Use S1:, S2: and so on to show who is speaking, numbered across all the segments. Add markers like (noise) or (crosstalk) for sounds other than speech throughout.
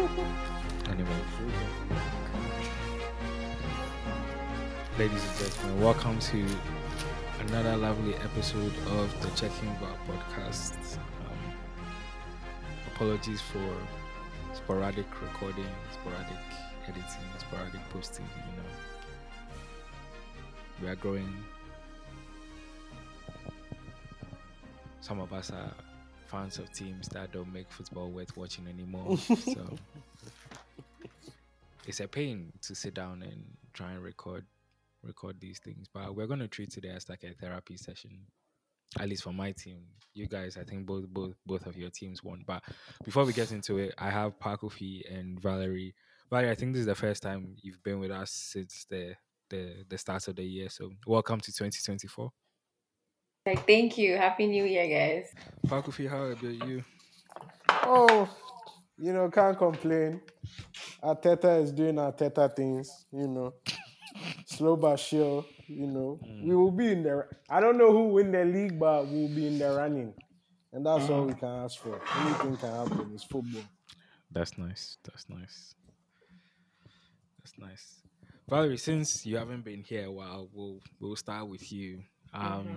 S1: anyway. Ladies and gentlemen, welcome to another lovely episode of the Checking VAR podcast. Um, apologies for sporadic recording, sporadic editing, sporadic posting, you know. We are growing. Some of us are fans of teams that don't make football worth watching anymore. (laughs) so it's a pain to sit down and try and record record these things. But we're gonna treat today as like a therapy session. At least for my team. You guys, I think both both both of your teams won. But before we get into it, I have Paa Kofi and Valerie. Valerie, I think this is the first time you've been with us since the the, the start of the year. So welcome to 2024.
S2: Like, thank you. Happy New Year, guys.
S1: Paa Kofi, how about you?
S3: Oh, you know, can't complain. Arteta is doing Arteta things, you know. Slow but sure, you know. We will be in there. I don't know who win the league, but we'll be in the running. And that's all we can ask for. Anything can happen. It's football.
S1: That's nice. That's nice. That's nice. Valerie, since you haven't been here a while, we'll we'll start with you. Um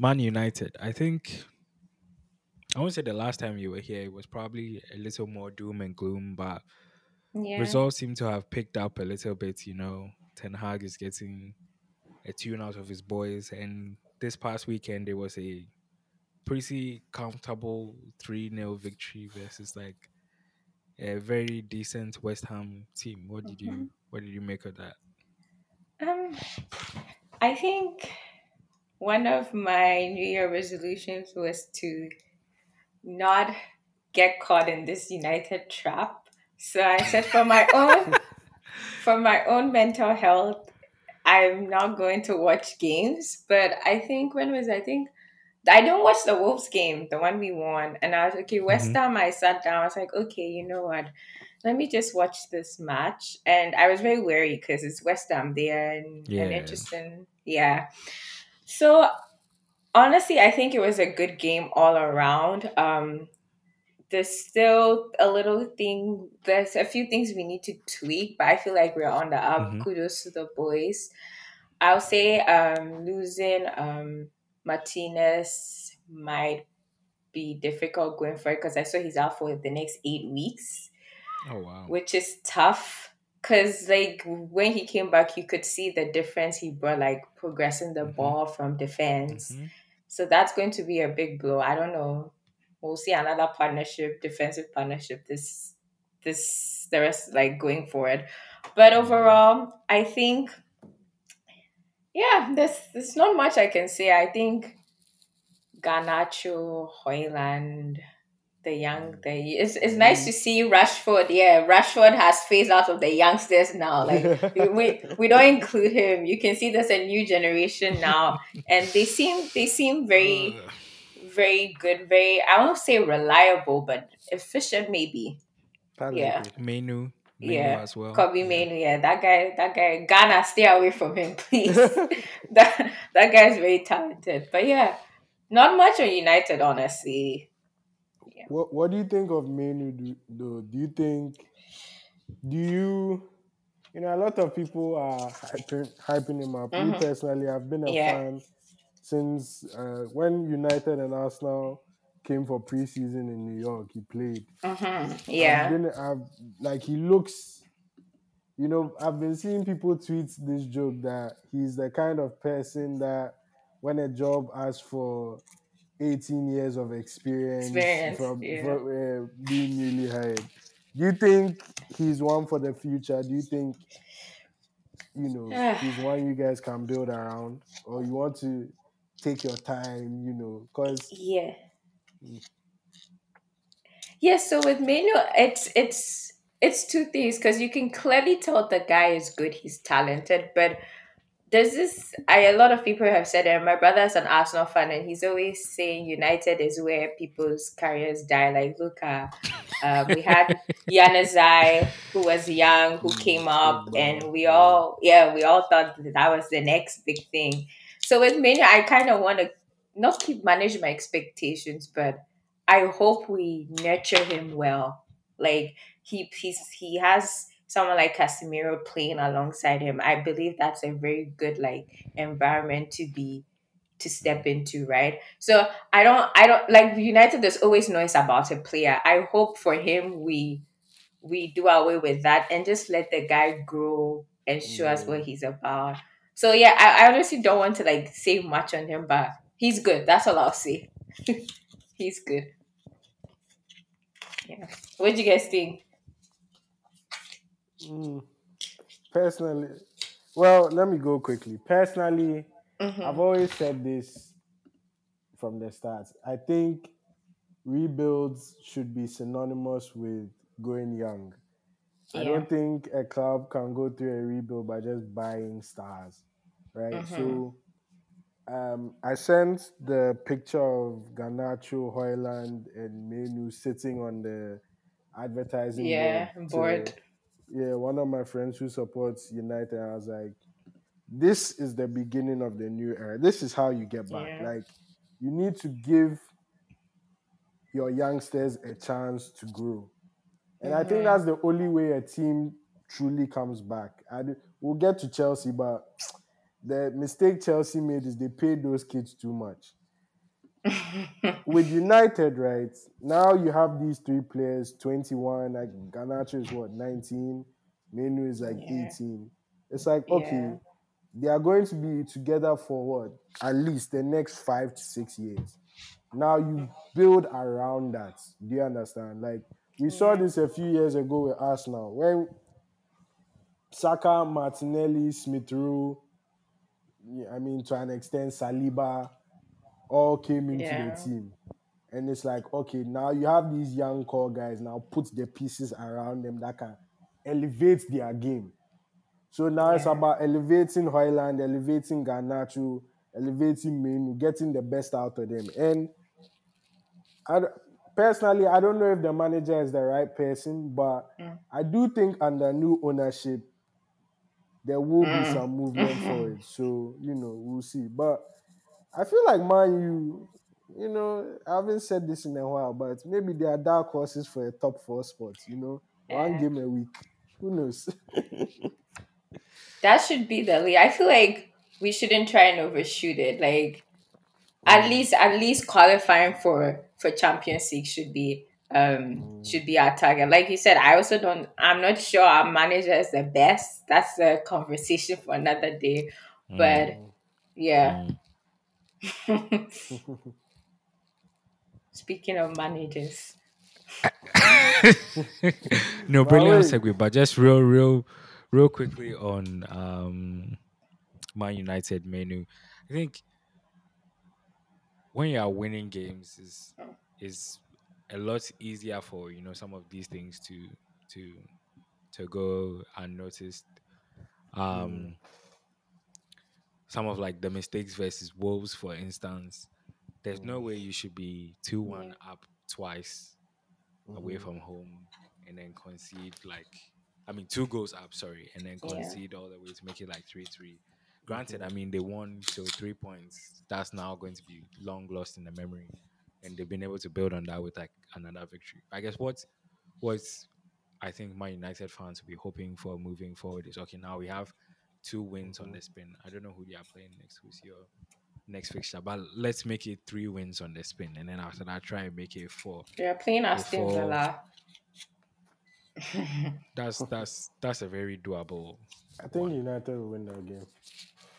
S1: Man United. I think I won't say the last time you were here it was probably a little more doom and gloom, but
S2: Yeah.
S1: results seem to have picked up a little bit. You know, Ten Hag is getting a tune out of his boys, and this past weekend there was a pretty comfortable three 0 victory versus like a very decent West Ham team. What did you What did you make of that?
S2: Um, I think one of my New Year resolutions was to not get caught in this United trap. So I said, for my (laughs) own, for my own mental health, I'm not going to watch games. But I think when was I think I don't watch the Wolves game, the one we won, and I was okay. West
S1: Mhm.
S2: Ham, I sat down. I was like, okay, you know what? Let me just watch this match, and I was very wary because it's West Ham there and
S1: Yeah.
S2: an interesting, yeah. So honestly, I think it was a good game all around. Um, there's still a little thing. There's a few things we need to tweak, but I feel like we're on the up.
S1: Mhm.
S2: Kudos to the boys. I'll say um, losing um, Martinez might be difficult going forward because I saw he's out for the next eight weeks,
S1: Oh wow!
S2: which is tough. Cause like when he came back, you could see the difference he brought, like progressing the
S1: Mhm.
S2: ball from defense.
S1: Mhm.
S2: So that's going to be a big blow. I don't know. We'll see another partnership, defensive partnership this this the rest like going forward. But overall, I think yeah, there's there's not much I can say. I think Garnacho, Højlund, the young the it's it's mm-hmm. nice to see Rashford. Yeah, Rashford has phased out of the youngsters now. Like we, (laughs) we we don't include him. You can see there's a new generation now, (laughs) and they seem they seem very
S1: uh.
S2: very good, very I won't say reliable, but efficient maybe. Yeah.
S3: Talented.
S1: Mainoo, Mainoo
S2: Yeah.
S1: as well.
S2: Kobbie Mainoo, yeah, that guy, that guy, Ghana, stay away from him, (laughs) please. that that guy's very talented, but yeah, not much on United, honestly.
S3: What What do you think of Mainoo? Do, though? Do you think? Do you? You know, a lot of people are hyping, hyping him up. Me
S2: Mhm.
S3: personally, I've been a
S2: Yeah.
S3: fan since uh, when United and Arsenal came for preseason in New York. He played.
S2: hmm
S3: I've
S2: Yeah,
S3: been, I've, like he looks. You know, I've been seeing people tweet this joke that he's the kind of person that when a job asks for 18 years of experience,
S2: Experience,
S3: from,
S2: yeah.
S3: for, uh, being newly hired. Do you think he's one for the future? Do you think, you know, (sighs) he's one you guys can build around? Or you want to take your time, you know, because
S2: yeah, yeah. So with Mainoo, it's it's it's two things because you can clearly tell the guy is good, he's talented, but there's this I a lot of people have said and my brother's an Arsenal fan and he's always saying United is where people's careers die. Like look at uh, we had (laughs) Januzaj who was young, who came up and we all yeah, we all thought that, that was the next big thing. So with Mainoo, I kind of want to not keep manage my expectations, but I hope we nurture him well. like he he's he has someone like Casemiro playing alongside him. I believe that's a very good like environment to be to step into, right? So I don't I don't like United there's always noise about a player. I hope for him we we do away with that and just let the guy grow and show us what mm. he's about. So yeah, I, I honestly don't want to like say much on him, but he's good. That's all I'll say. (laughs) he's good. Yeah. What do you guys think?
S3: Mm. Personally, well, let me go quickly. Personally,
S2: Mhm.
S3: I've always said this from the start. I think rebuilds should be synonymous with going young. I don't think a club can go through a rebuild by just buying stars, right?
S2: Mhm.
S3: So um, I sent the picture of Garnacho, Højlund, and Mainoo sitting on the advertising
S2: Yeah,
S3: board.
S2: board.
S3: Yeah, one of my friends who supports United, I was like, this is the beginning of the new era. This is how you get back.
S2: Yeah.
S3: Like, you need to give your youngsters a chance to grow. And I think that's the only way a team truly comes back. And we'll get to Chelsea, but the mistake Chelsea made is they paid those kids too much. With United, right now you have these three players, 21, like Garnacho is what, 19, Mainoo is like
S2: Yeah.
S3: 18. It's like, okay,
S2: Yeah.
S3: they are going to be together for what? At least the next five to six years. Now you build around that. Do you understand? Like we saw this a few years ago with Arsenal when Saka, Martinelli, Smith Rowe, I mean to an extent Saliba, all came into
S2: Yeah.
S3: the team. And it's like, okay, now you have these young core guys. Now put the pieces around them that can elevate their game. So now it's about elevating Højlund, elevating Garnacho, elevating Mainoo, getting the best out of them. And I, personally, I don't know if the manager is the right person, but
S2: Mm.
S3: I do think under new ownership, there will be
S2: Mm.
S3: some movement forward. (laughs) So, you know, we'll see. But I feel like Man U, you know, I haven't said this in a while, but maybe there are dark horses for a top four spot, you know, one
S2: Yeah.
S3: game a week. Who knows?
S2: That should be the lead. I feel like we shouldn't try and overshoot it. Like at least at least qualifying for for Champions League should be um should be our target. Like you said, I also don't I'm not sure our manager is the best. That's a conversation for another day. But yeah.
S1: Mm. (laughs)
S2: Speaking of managers.
S1: no,
S3: But
S1: brilliant
S3: wait.
S1: segue. But just real, real, real quickly on um, Man United Mainoo. I think when you are winning games is is a lot easier for you know some of these things to to to go unnoticed. Um, some of like the mistakes versus Wolves, for instance. There's no way you should be two one up twice away
S3: Mm-hmm.
S1: from home and then concede like I mean two goals up, sorry, and then
S2: Yeah.
S1: concede all the way to make it like three three. Granted, I mean they won so three points. That's now going to be long lost in the memory. And they've been able to build on that with like another victory. I guess what what's I think my United fans will be hoping for moving forward is okay, now we have two wins on the spin. I don't know who they are playing next, who's your next fixture, but let's make it three wins on the spin, and then after that, try and make it four.
S2: They're playing Aston Villa. (laughs) (laughs)
S1: That's that's that's a very doable.
S3: I think United will win that game.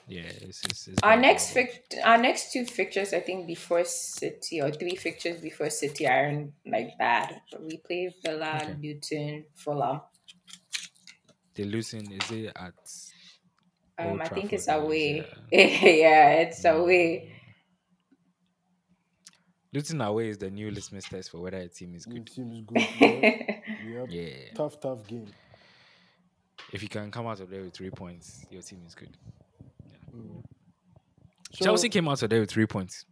S1: Yeah, it's, it's, it's
S2: Our next
S1: doable.
S2: our next two fixtures, I think, before City or three fixtures before City aren't like bad. We play Villa,
S1: Okay.
S2: Luton, Fulham.
S1: They're losing. Is it at?
S2: Um,
S1: Old
S2: I think it's
S1: Trafford,
S2: away.
S1: is, (laughs)
S2: yeah, it's away.
S1: Luton away is the new litmus test for whether a team is
S3: It
S1: good.
S3: seems good. Yep. (laughs) Yep.
S1: Yeah,
S3: Tough, tough game.
S1: if you can come out of there with three points, your team is good.
S3: So,
S1: Chelsea came out of there with three points,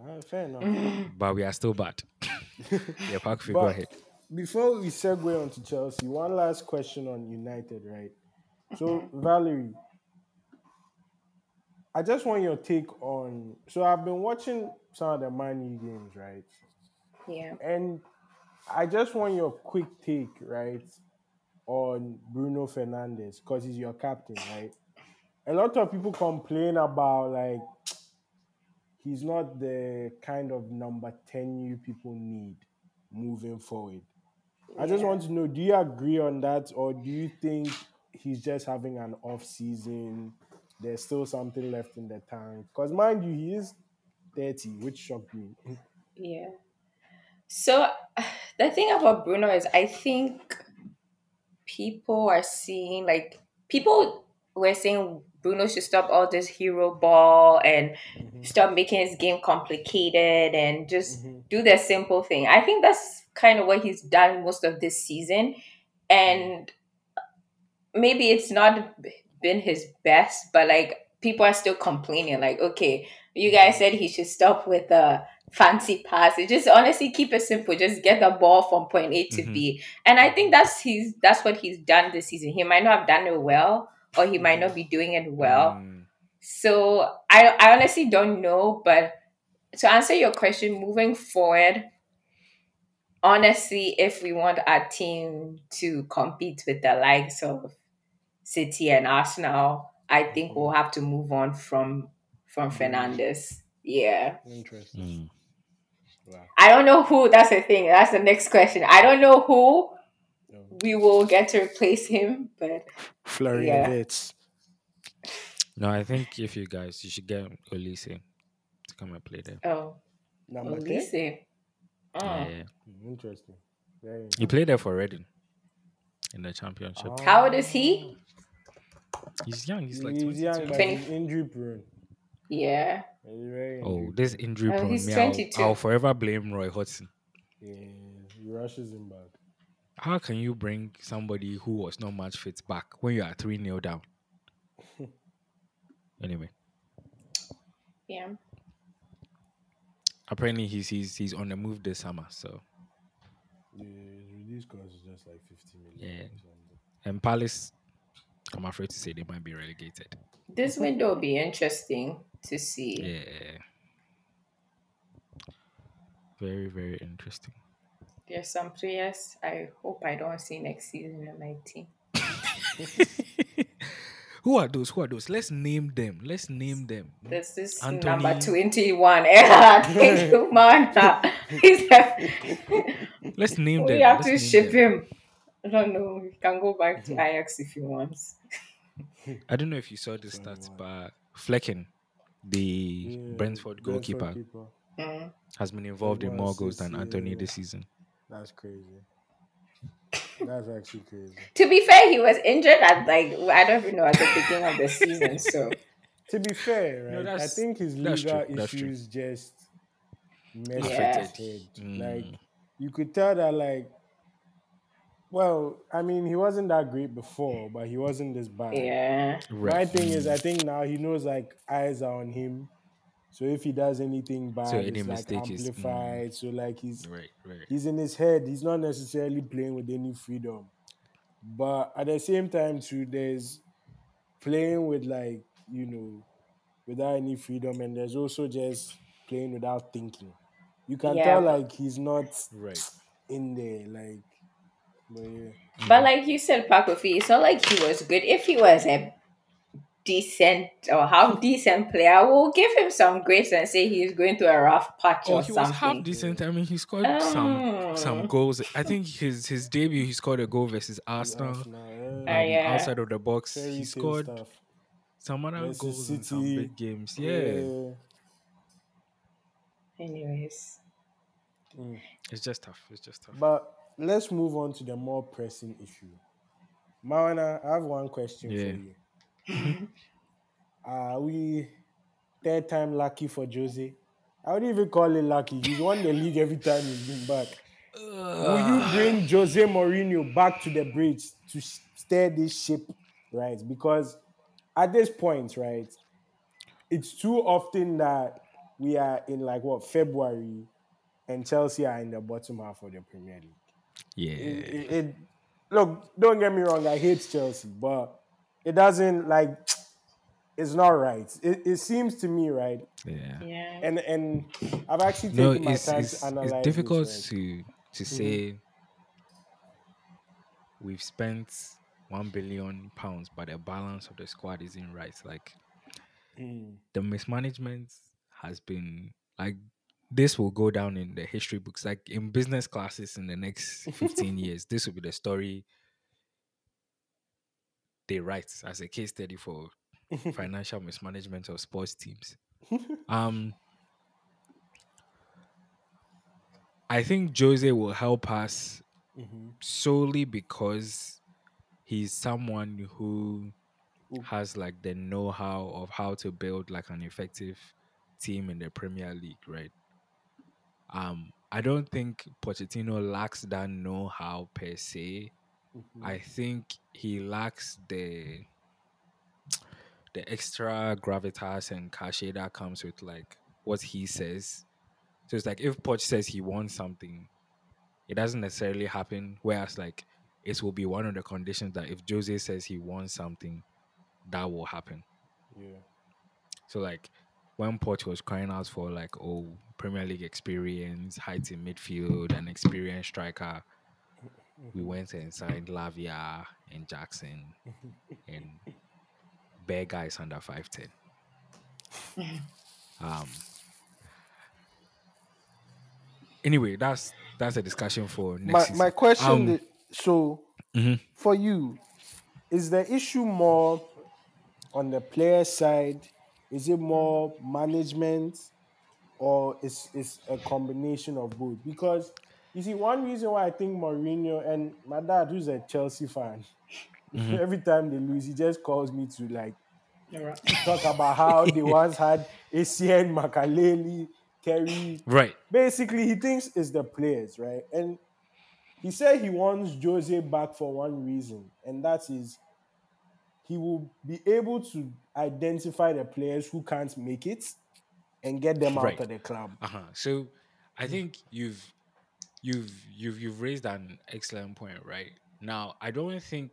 S3: ah, fair enough. (laughs)
S1: but we are still bad. yeah, Park, go ahead.
S3: Before we segue on to Chelsea, one last question on United, right? So, Valerie, I just want your take on. So, I've been watching some of the Man U games, right?
S2: yeah.
S3: And I just want your quick take, right, on Bruno Fernandes because he's your captain, right? A lot of people complain about like he's not the kind of number 10 you people need moving forward. I just want to know do you agree on that or do you think he's just having an off season? There's still something left in the tank? Because mind you, he is 30, which shocked me.
S2: Yeah. So (sighs) the thing about Bruno is I think people are seeing like people were saying Bruno should stop all this hero ball and mm-hmm. stop making his game complicated and just mm-hmm. do the simple thing. I think that's kind of what he's done most of this season. Mm-hmm. And maybe it's not been his best, but like people are still complaining, like, okay, you guys said he should stop with the fancy passes. Just honestly keep it simple. Just get the ball from point A to
S1: Mhm.
S2: B. And I think that's he's that's what he's done this season. He might not have done it well, or he might not be doing it well.
S1: Mm,
S2: So I I honestly don't know, but to answer your question, moving forward, honestly, if we want our team to compete with the likes of City and Arsenal, I think we'll have to move on from from Fernandes. Yeah.
S3: Interesting.
S1: mm.
S3: Wow.
S2: I don't know who, that's the thing. That's the next question. I don't know who
S3: No.
S2: we will get to replace him, but
S3: Flurry
S2: Yeah.
S3: of hits.
S1: No, I think if you guys, you should get Olise to come and play there.
S2: oh,
S3: Number
S2: Olise.
S1: Yeah,
S2: Oh.
S1: yeah.
S3: Mm, Interesting. Very
S1: He played there for Reading in the championship.
S3: Ah.
S2: How old is he?
S1: He's young. He's like
S3: he's
S1: 22.
S3: young, but
S2: Twenty-
S3: he's injury prone.
S2: Yeah.
S3: He's very
S1: Oh,
S3: injury
S1: this injury
S2: Oh,
S1: prone.
S2: he's
S1: me, I'll, I'll forever blame Roy Hodgson.
S3: Yeah, he rushes him back.
S1: How can you bring somebody who was not much fit back when you are 3 0 down? (laughs) anyway,
S2: Yeah.
S1: apparently he's, he's he's on the move this summer. So,
S3: Yeah, his release cost is just like 50 million.
S1: Yeah.
S3: or
S1: and Palace, I'm afraid to say they might be relegated.
S2: This window will be interesting to see.
S1: Yeah. Very, very interesting.
S2: There's some players I hope I don't see next season in my team. (laughs)
S1: Who are those? Who are those? Let's name them. Let's name them.
S2: There's this
S1: Antony-
S2: number 21. Erhard. Thank you, man.
S1: Let's name them.
S2: we have
S1: Let's
S2: to
S1: name
S2: ship
S1: them.
S2: him. I don't know. He can go back to Ajax if he wants. (laughs)
S1: I don't know if you saw the stats, but Flekken, the
S3: Yeah,
S1: Brentford goalkeeper,
S3: keeper.
S2: Mm.
S1: has been involved in more goals than Antony
S3: yeah.
S1: this season.
S3: That's crazy. That's actually crazy.
S2: To be fair, he was injured at like I don't even know at the beginning of the season. (laughs) So
S3: To be fair,
S1: No,
S3: right? I think his legal
S1: true, that's true.
S3: issues just messed
S2: Yeah.
S3: with his head.
S1: Mm.
S3: Like you could tell that like well, I mean he wasn't that great before, but he wasn't this bad.
S2: yeah,
S3: My
S1: Right.
S3: thing is I think now he knows like eyes are on him. So if he does anything bad,
S1: any
S3: it's like
S1: mistake is- mm.
S3: amplified. So like he's
S1: Right, right.
S3: he's in his head. He's not necessarily playing with any freedom. But at the same time, too, there's playing with like, you know, without any freedom, and there's also just playing without thinking. You can
S2: Yeah,
S3: tell like he's not
S1: Right.
S3: in there, like but yeah.
S2: but like you said, Paa Kofi, it's not like he was good. If he was a decent or half decent player, we'll give him some grace and say he's going through a rough patch
S1: Oh,
S2: or
S1: he was half decent. I mean, he scored some some
S2: Oh.
S1: goals. I think his his debut, he scored a goal versus Arsenal.
S3: Arsenal,
S1: um,
S3: yeah.
S2: Ah, yeah.
S1: Outside of the box,
S3: Fairy
S1: he scored
S3: stuff.
S1: some other
S3: Versus
S1: goals in some big games. Yeah,
S2: Anyways,
S3: Mm.
S1: it's just tough. It's just tough.
S3: But let's move on to the more pressing issue. Mawana, I have one question
S1: Yeah.
S3: for you. Are (laughs) ah, we third time lucky for Jose? I wouldn't even call it lucky. He's won the league every time he's been back. Will you bring Jose Mourinho back to the bridge to steer this ship, right? Because at this point, right, it's too often that we are in like what February and Chelsea are in the bottom half of the Premier League.
S1: yeah,
S3: It, it- it- look, don't get me wrong, I hate Chelsea, but it doesn't like (tsk) it's not right. It, it seems to me right,
S1: yeah.
S2: yeah.
S3: and and I've actually
S1: No,
S3: taken my
S1: it's
S3: time
S1: it's,
S3: to analyze
S1: it's difficult
S3: this, right?
S1: to to say we've spent one billion pounds, but the balance of the squad isn't right. Like
S3: Mm.
S1: the mismanagement has been like this will go down in the history books like in business classes in the next (laughs) 15 years this will be the story they write as a case study for (laughs) financial mismanagement of sports teams um i think jose will help us
S3: Mhm.
S1: solely because he's someone who
S3: Who-
S1: has like the know-how of how to build like an effective team in the Premier League, right? Um, I don't think Pochettino lacks that know-how per se.
S3: Mhm.
S1: I think he lacks the the extra gravitas and cachet that comes with like what he says. So it's like if Poch says he wants something, it doesn't necessarily happen. Whereas like it will be one of the conditions that if Jose says he wants something, that will happen.
S3: Yeah.
S1: So like when Poch was crying out for like oh Premier League experience, height in midfield, and experienced striker, we went and signed Lavia and Jackson and bare guys under five ten. (laughs) um. Anyway, that's that's a discussion for next
S3: My
S1: season.
S3: my question
S1: Um,
S3: i- so
S1: mhm.
S3: for you is the issue more on the player side is it more management or is is a combination of both because you see one reason why i think Mourinho and my dad who's a chelsea fan (laughs) every time they lose he just calls me to like talk about how they (laughs) once had Essien Makelele kerry
S1: right.
S3: basically he thinks it's the players, right? And he said he wants Jose back for one reason, and that is he will be able to identify the players who can't make it and get them
S1: Right.
S3: out of the club.
S1: Uh-huh. So I think you've you've you've you've raised an excellent point, right? Now, I don't think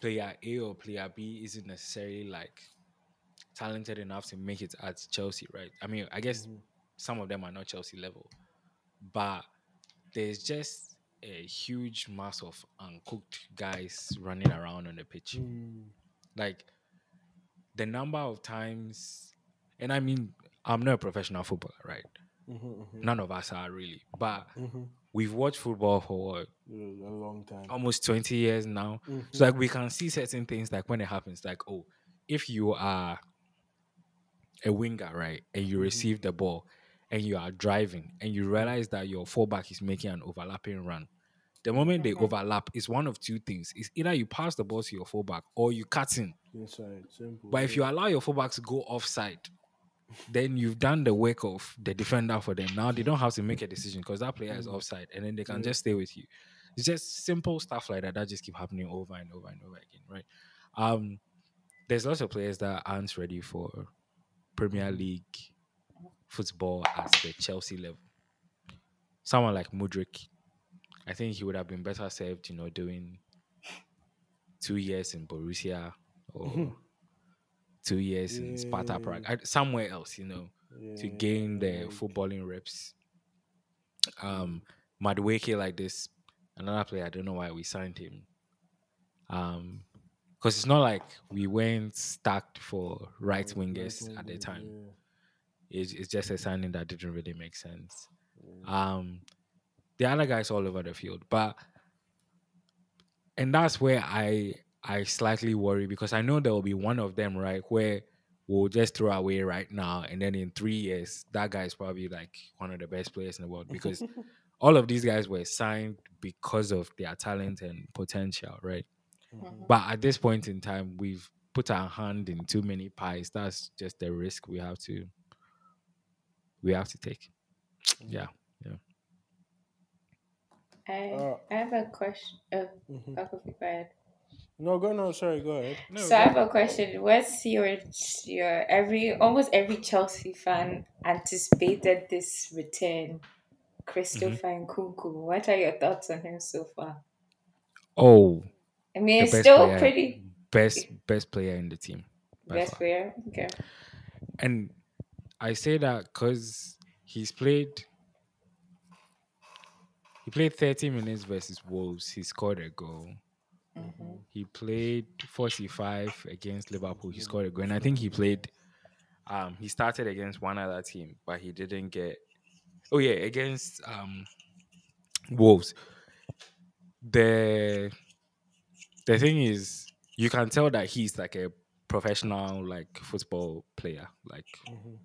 S1: player A or player B isn't necessarily like talented enough to make it at Chelsea, right? I mean, I guess mm-hmm. some of them are not Chelsea level, but there's just a huge mass of uncooked guys running around on the pitch. Mm. Like the number of times, and I mean, I'm not a professional footballer, right? Mm-hmm, mm-hmm. None of us are really, but mm-hmm. we've watched football for what,
S3: A long time.
S1: almost 20 years now. So like we can see certain things like when it happens, like, oh, if you are a winger, right, and you receive the ball and you are driving and you realize that your fullback is making an overlapping run. The moment they overlap, it's one of two things. It's either you pass the ball to your fullback or you cut in.
S3: Inside, simple.
S1: But if you allow your fullback to go offside, then you've done the work of the defender for them. Now they don't have to make a decision because that player is offside, and then they can just stay with you. It's just simple stuff like that that just keep happening over and over and over again, right? Um, there's lots of players that aren't ready for Premier League football at the Chelsea level. Someone like Mudryk, I think he would have been better served, you know, doing two years in Borussia or two years in Sparta Prague, somewhere else, you know, to gain the footballing reps. Um, Madueke like this, another player. I don't know why we signed him. Um, because it's not like we went stacked for right wingers at the time. It's, it's just a signing that didn't really make sense. Um, the other guys all over the field, but and that's where I I slightly worry because I know there will be one of them right where we'll just throw away right now, and then in three years that guy is probably like one of the best players in the world because (laughs) all of these guys were signed because of their talent and potential, right? Mm-hmm. But at this point in time, we've put our hand in too many pies. That's just the risk we have to we have to take. Mm-hmm. Yeah, yeah.
S2: I,
S3: Uh,
S2: I have a question. Mm-hmm. Oh, Faculty, go ahead.
S3: No, go no, sorry, go ahead.
S2: so I have a question. What's your your every almost every Chelsea fan anticipated this return, mm-hmm. Christopher Nkunku. What are your thoughts on him so far?
S1: Oh,
S2: I mean, it's still
S1: player,
S2: pretty
S1: best best player in the team.
S2: best
S1: far.
S2: player. Okay.
S1: And I say that because he's played he played 30 minutes versus Wolves. He scored a goal.
S2: Mhm.
S1: He played 45 against Liverpool. He scored a goal. And I think he played um he started against one other team, but he didn't get oh yeah, against um Wolves. The the thing is you can tell that he's like a professional like football player. Like
S3: Mhm.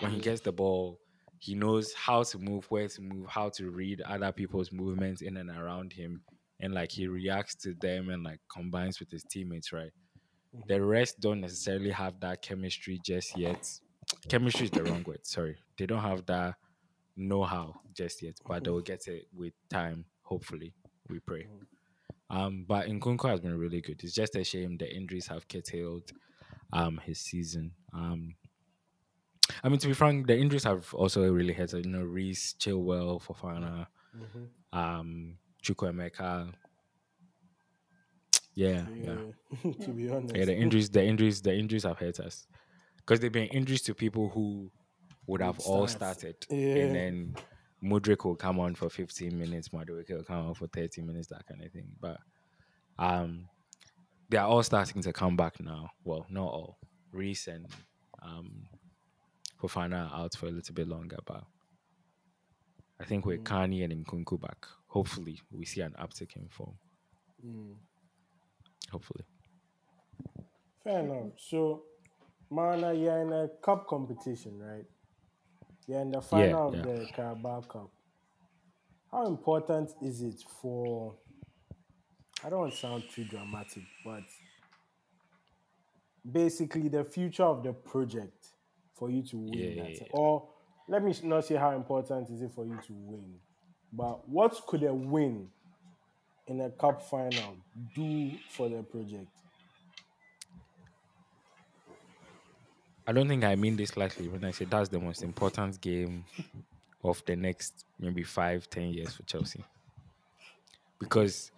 S1: when he gets the ball, he knows how to move, where to move, how to read other people's movements in and around him, and like he reacts to them and like combines with his teammates, right? The rest don't necessarily have that chemistry just yet. (tsk) Chemistry is the wrong word. Sorry, they don't have that know-how just yet, but they will get it with time. Hopefully, we pray. Um, but Nkunku has been really good. It's just a shame the injuries have curtailed um his season. Um, I mean, to be frank, the injuries have also really hurt. You know, Reece, Chilwell, Fofana,
S3: Mhm.
S1: um, Chukwuemeka. Yeah, yeah,
S3: Yeah. (laughs) to be honest.
S1: yeah. The injuries, the injuries, the injuries have hurt us because they've been injuries to people who would have all started,
S3: Yeah.
S1: and then Mudryk will come on for 15 minutes, Madueke will come on for 30 minutes, that kind of thing. But um, they are all starting to come back now. Well, not all. Reece and um, Fofana are out for a little bit longer, but I think with Kani and Nkunku back, hopefully we see an uptick in form.
S3: Mm.
S1: Hopefully.
S3: Fair enough. So, Mana, you're in a cup competition, right? You're in the final
S1: yeah.
S3: of the Carabao Cup. How important is it for? I don't want to sound too dramatic, but basically the future of the project for you to win
S1: Yeah,
S3: that. Or let me not say how important is it for you to win, but what could a win in a cup final do for the project?
S1: I don't think I mean this lightly when I say that's the most important game (laughs) of the next maybe five, ten years for Chelsea. Because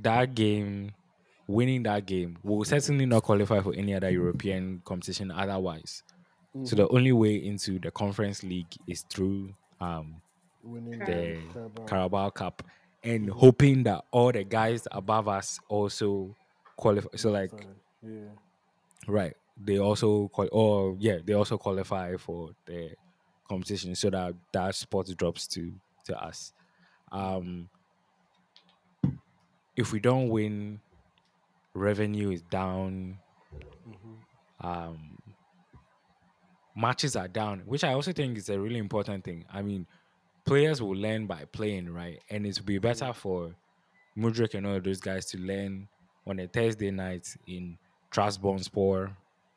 S1: that game, winning that game, will certainly not qualify for any other European competition otherwise. So the only way into the conference league is through um,
S3: Winning
S1: the
S3: Carabao.
S1: Carabao Cup and hoping that all the guys above us also qualify. So like
S3: Yeah.
S1: Right. They also qual- or yeah, they also qualify for the competition so that that spot drops to to us. Um if we don't win, revenue is down. Um matches are down, which I also think is a really important thing. I mean, players will learn by playing, right? And it will be better for Mudryk and all those guys to learn on a Thursday night in Trabzonspor,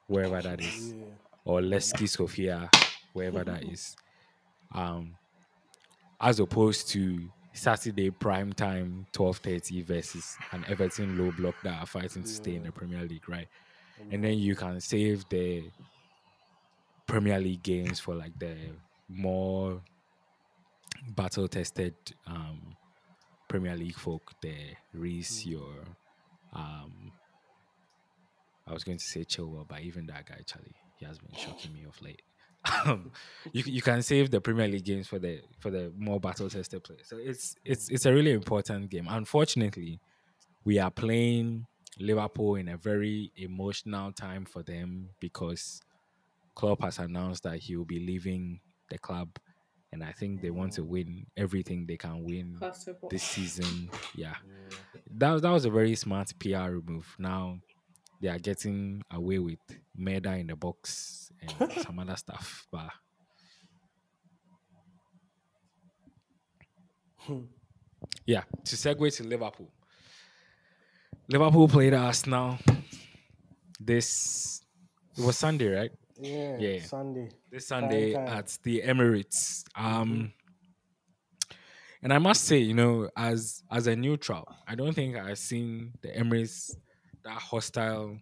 S1: wherever that is, (laughs)
S3: Yeah.
S1: or Levski Sofia, wherever that is, (laughs) um, as opposed to Saturday prime time twelve thirty versus an Everton low block that are fighting to stay in the Premier League, right? And then you can save the Premier League games for like the more battle tested um, Premier League folk, the Reece, your um I was going to say Chilwell, but even that guy, Charlie, he has been shocking me of late. (laughs) um, you you can save the Premier League games for the for the more battle tested players. So it's it's it's a really important game. Unfortunately, we are playing Liverpool in a very emotional time for them because Klopp has announced that he will be leaving the club, and I think they want to win everything they can win
S2: Possible.
S1: this season. Yeah, that was- that was a very smart PR move. Now they are getting away with murder in the box and (laughs) some other stuff, but. Yeah, to segue to Liverpool. Liverpool played Arsenal this it was Sunday, right?
S3: Yeah.
S1: Yeah.
S3: Sunday.
S1: this Sunday
S3: time.
S1: at the Emirates. Um, and I must say, you know, as as a neutral, I don't think I've seen the Emirates that hostile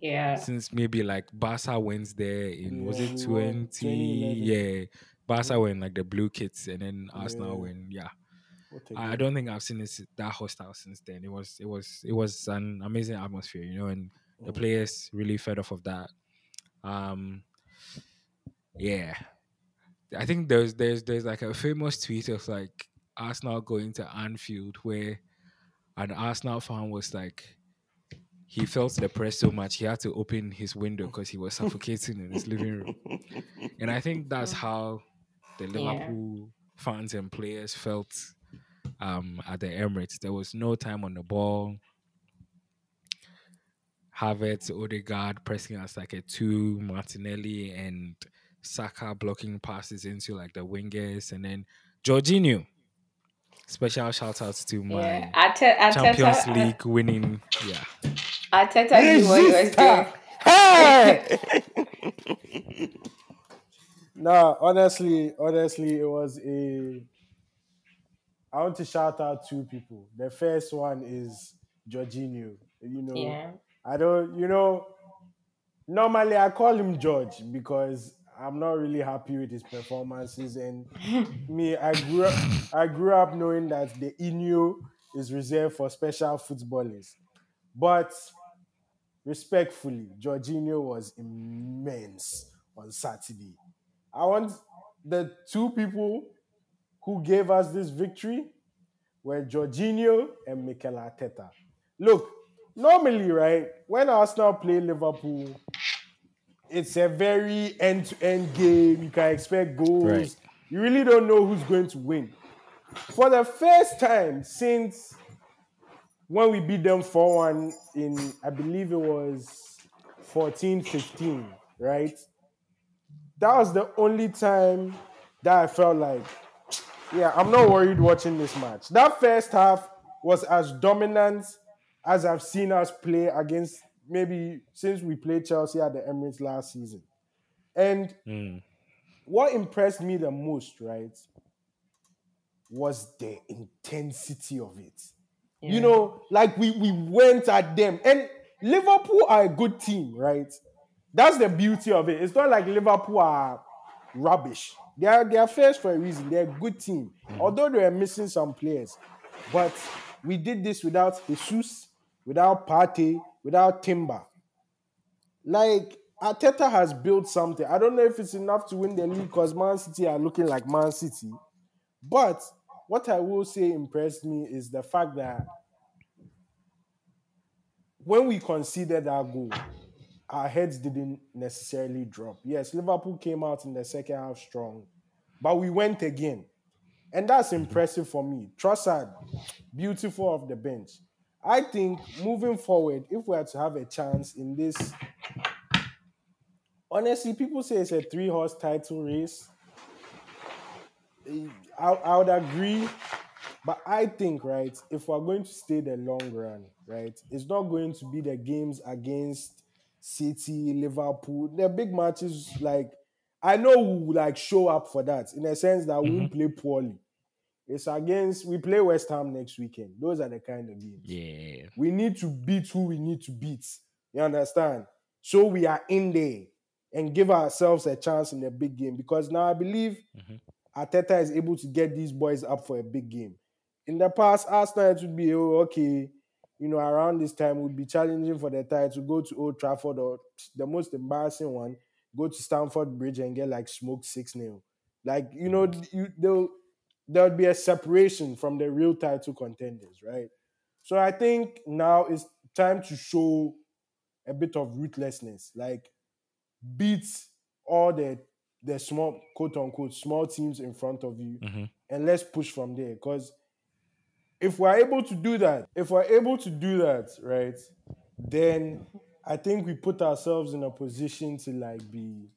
S2: Yeah.
S1: since maybe like Barca wins there in was it 20 yeah Barca win like the blue kits and then Arsenal
S3: Yeah.
S1: win yeah
S3: I a
S1: I I don't think I've seen this that hostile since then. It was it was it was an amazing atmosphere, you know, and the players really fed off of that. Um yeah. I think there's there's there's like a famous tweet of like Arsenal going to Anfield, where an Arsenal fan was like, he felt the press so much he had to open his window because he was suffocating in his living room. And I think that's how the
S2: Yeah.
S1: Liverpool fans and players felt um, at the Emirates. There was no time on the ball. Havertz, Odegaard pressing us like a two, Martinelli and Saka blocking passes into like the wingers, and then Jorginho. Special shout outs to my
S2: Yeah, Arte-
S1: Champions
S2: Arteta,
S1: League winning. Yeah,
S2: Arteta knew what he was doing.
S3: Hey! (laughs) no, honestly, honestly, it was a. I want to shout out two people. The first one is Jorginho. You know,
S2: Yeah,
S3: I don't, you know, normally I call him George because I'm not really happy with his performances. And me, I grew up, I grew up knowing that the Inu is reserved for special footballers. But respectfully, Jorginho was immense on Saturday. I want the two people who gave us this victory were Jorginho and Mikel Arteta. Look, normally, right, when Arsenal play Liverpool, it's a very end-to-end game. You can expect goals.
S1: Right.
S3: You really don't know who's going to win. For the first time since when we beat them 4-1 in, I believe it was 14, 15, right? That was the only time that I felt like, yeah, I'm not worried watching this match. That first half was as dominant as I've seen us play against maybe since we played Chelsea at the Emirates last season. And
S1: Mm.
S3: what impressed me the most, right, was the intensity of it. You know, like we we went at them. And Liverpool are a good team, right? That's the beauty of it. It's not like Liverpool are rubbish. They are they are first for a reason. They're a good team. Although they are missing some players. But we did this without Jesus, without Partey, without Timber. Like Arteta has built something. I don't know if it's enough to win the league because Man City are looking like Man City. But what I will say impressed me is the fact that when we conceded our goal, our heads didn't necessarily drop. Yes, Liverpool came out in the second half strong, but we went again. And that's impressive for me. Trossard, beautiful off the bench. I think moving forward, if we are to have a chance in this, honestly, people say it's a three horse title race. I, I would agree, but I think, right, if we're going to stay the long run, right, it's not going to be the games against City, Liverpool, the big matches. Like, I know we will like show up for that in a sense that we won't mm-hmm. play poorly. It's against we play West Ham next weekend. Those are the kind of games.
S1: Yeah.
S3: We need to beat who we need to beat. You understand? So we are in there and give ourselves a chance in the big game because now I believe
S1: Mhm.
S3: Arteta is able to get these boys up for a big game. In the past, Arsenal it would be oh, okay, you know, around this time would be challenging for the title, go to Old Trafford or the most embarrassing one, go to Stamford Bridge and get like smoked 6 0. Like, you know, you they'll there would be a separation from the real title contenders, right? So I think now it's time to show a bit of ruthlessness, like beat all the the small quote unquote small teams in front of you,
S1: Mhm.
S3: and let's push from there. Because if we're able to do that, if we're able to do that, right, then I think we put ourselves in a position to like be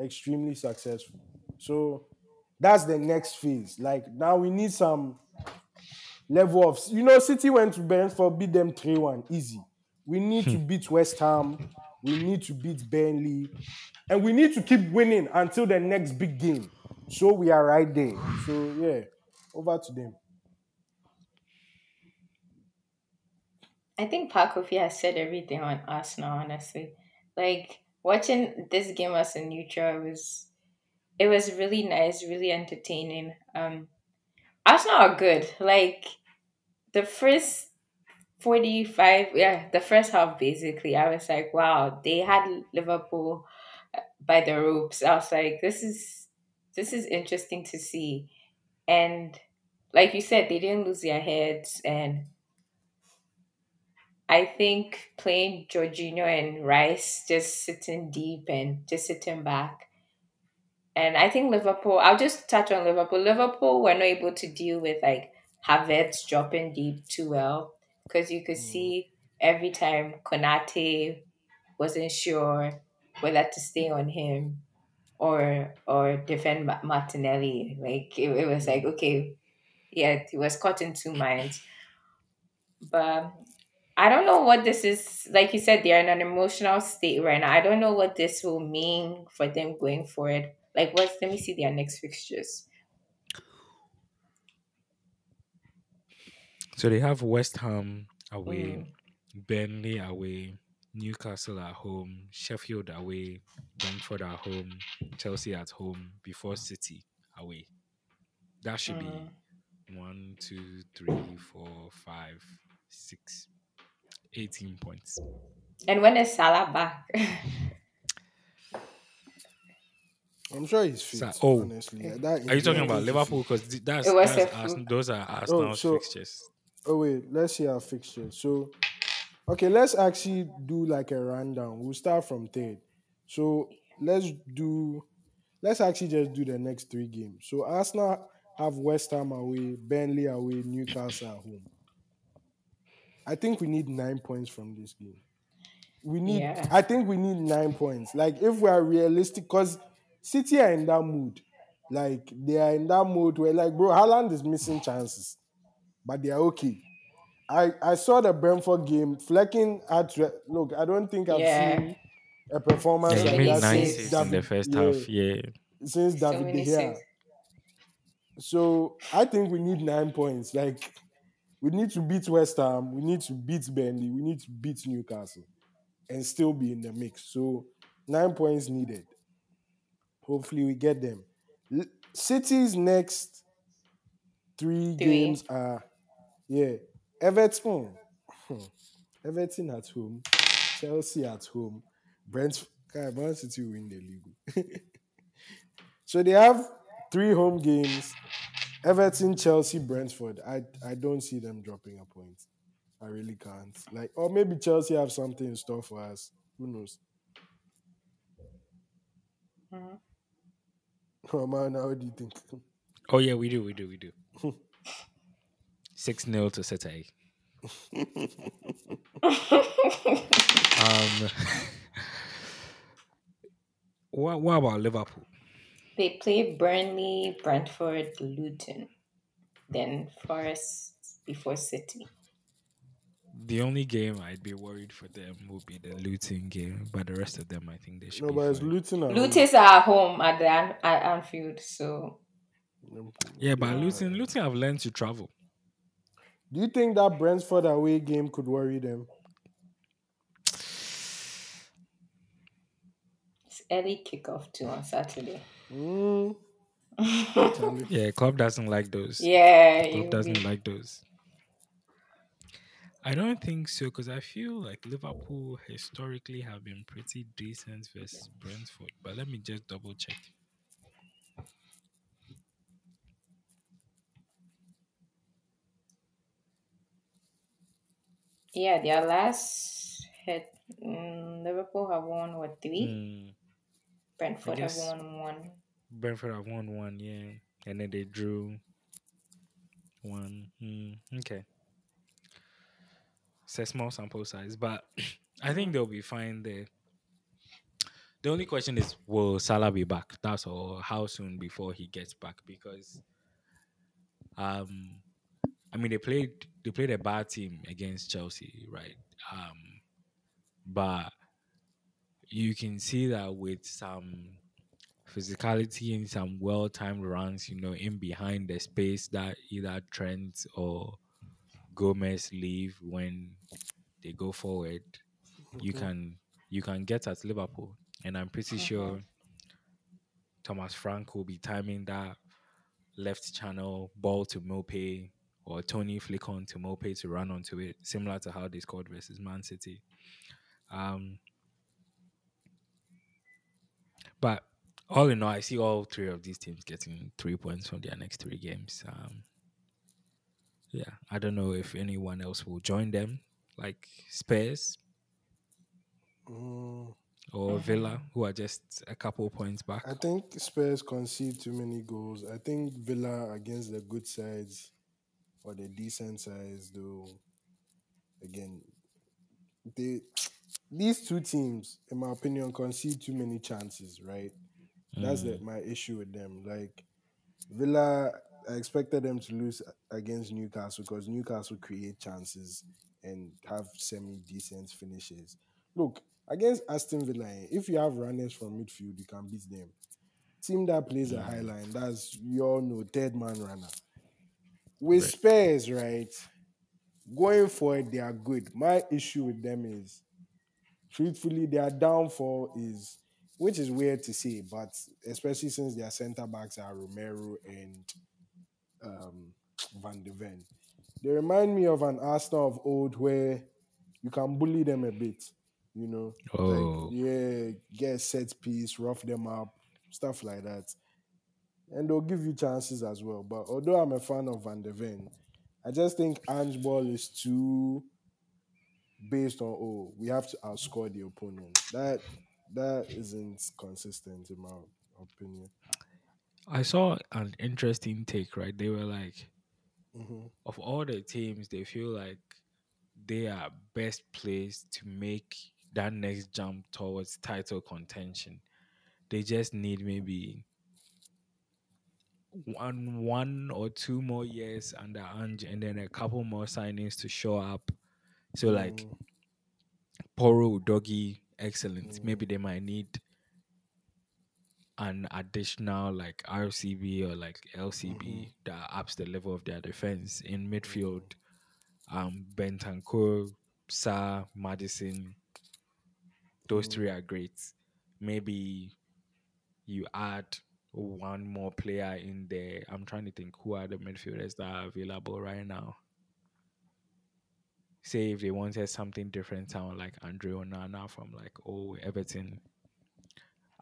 S3: extremely successful. So that's the next phase. Like now we need some level of you know, City went to Brentford, beat them 3-1. Easy. We need to hmm. beat West Ham. We need to beat Burnley. And we need to keep winning until the next big game. So we are right there. So yeah, over to them.
S2: I think Paa Kofi has said everything on Arsenal, honestly. Like watching this game as a neutral was it was really nice, really entertaining. Um Arsenal are good. Like the first 45, yeah, the first half basically, I was like, wow, they had Liverpool by the ropes. I was like, this is this is interesting to see. And like you said, they didn't lose their heads, and I think playing Jorginho and Rice just sitting deep and just sitting back. And I think Liverpool, I'll just touch on Liverpool. Liverpool were not able to deal with like Havertz dropping deep too well because you could hmm. see every time Konate wasn't sure whether to stay on him or or defend Martinelli. Like it, it was like okay, yeah, he was caught in two minds. But I don't know what this is. Like you said, they're in an emotional state right now. I don't know what this will mean for them going forward. Like, what's let me see their next fixtures.
S1: So they have West Ham away, Burnley away, Newcastle at home, Sheffield away, Brentford at home, Chelsea at home, before City away. That should
S2: Mm.
S1: be one, two, three, four, five, six, 18 points.
S2: And when is Salah back? (laughs)
S3: I'm sure he's fit.
S1: Sa- oh.
S3: honestly, Yeah, that
S1: Are you talking about Liverpool? Because that's,
S2: It was
S1: that's
S2: a
S1: those are oh, Arsenal's
S3: so-
S1: fixtures.
S3: Oh wait, let's see our fixture. So, okay, let's actually do like a rundown. We'll start from third. So let's do, let's actually just do the next three games. So Arsenal have West Ham away, Burnley away, Newcastle at home. I think we need nine points from this game. We need.
S2: Yeah.
S3: I think we need nine points. Like if we are realistic, because City are in that mood. Like they are in that mood where, like, bro, Haaland is missing chances, but they are okay. I, I saw the Brentford game. Flekken had to look. I don't think I've
S2: Yeah.
S3: seen a performance
S1: Yeah,
S3: like that
S1: nine
S2: saves.
S3: since
S1: saves in the first
S3: yeah,
S1: half. Yeah.
S3: since
S2: So
S3: David
S2: many
S3: De Gea. So I think we need nine points. Like we need to beat West Ham, we need to beat Burnley, we need to beat Newcastle, and still be in the mix. So nine points needed. Hopefully we get them. L- City's next three,
S2: Three.
S3: games are yeah Everton, Hmm. Everton at home, Chelsea at home, Brent. God, Man City win the league. (laughs) so they have three home games Everton, Chelsea, Brentford. I I don't see them dropping a point. I really can't. Like, or maybe Chelsea have something in store for us. Who knows?
S2: Mhm.
S3: Oh man, how do you think?
S1: Oh, yeah, we do. We do. We do. (laughs) 6 0 to City. (laughs) um, (laughs) what, what about Liverpool?
S2: They play Burnley, Brentford, Luton, then Forest before City.
S1: The only game I'd be worried for them would be the Luton game, but the rest of them, I think they should
S3: No,
S1: be
S3: but it's
S1: fine.
S3: Luton. at home.
S2: Luton's are at home at the An- at Anfield, so
S1: Yeah, but Luton, Luton have learned to travel.
S3: Do you think that Brentford away game could worry them?
S2: it's early kickoff too on Saturday.
S3: Mm, (laughs)
S1: Yeah, club doesn't like those.
S2: Yeah,
S1: Club doesn't
S2: be-
S1: like those. I don't think so because I feel like Liverpool historically have been pretty decent versus Brentford. But let me just double check.
S2: yeah. Their last hit, mm, Liverpool have won what three?
S1: Hmm,
S2: Brentford have
S1: guess-
S2: won one.
S1: Brentford have won one, yeah, and then they drew one. Hmm, okay, it's a small sample size, but (clears throat) I think they'll be fine there. The only question is, will Salah be back? That's all. How soon before he gets back? Because, um, I mean, they played they played a bad team against Chelsea, right? Um, but you can see that with some physicality and some well timed runs, you know, in behind the space that either Trent or Gomez leave when they go forward, you can you can get at Liverpool. And I'm pretty sure Thomas Frank will be timing that left channel ball to Maupay or Tony flick on to Maupay to run onto it, similar to how they scored versus Man City. Um, but all in all, I see all three of these teams getting three points from their next three games. Um, Yeah, I don't know if anyone else will join them, like Spurs
S3: Mm,
S1: or Villa, who are just a couple points back.
S3: I think Spurs concede too many goals. I think Villa against the good sides or the decent sides, though. Again, they these two teams, in my opinion, concede too many chances. Right, that's the, my issue with them. Like Villa, I expected them to lose against Newcastle because Newcastle create chances and have semi decent finishes. Look, against Aston Villa, eh, if you have runners from midfield, you can beat them. Team that plays a high line, that's your all know, third man runner. With Spurs, right? Going forward, they are good. My issue with them is, truthfully, their downfall is, which is weird to say, but especially since their centre backs are Romero and um, Van de Ven. They remind me of an Arsenal of old where you can bully them a bit, you know.
S1: Oh.
S3: Like, yeah, get a set piece, rough them up, stuff like that. And they'll give you chances as well. But although I'm a fan of Van de Ven, I just think Ange Ball is too based on oh, we have to outscore the opponent. That that isn't consistent in my opinion.
S1: I saw an interesting take, right? They were like,
S3: Mhm.
S1: of all the teams, they feel like they are best placed to make that next jump towards title contention. They just need maybe one one or two more years under Ange and then a couple more signings to show up. So like
S3: Mm.
S1: Porro, Doggy, excellent. Maybe they might need an additional like RCB or like LCB mm-hmm. that ups the level of their defense in mm-hmm. midfield. Um, Bentancur, Sarr, Maddison, those mm-hmm. three are great. Maybe you add one more player in there. I'm trying to think who are the midfielders that are available right now. Say if they wanted something different, sound like Andre Onana from like oh Everton.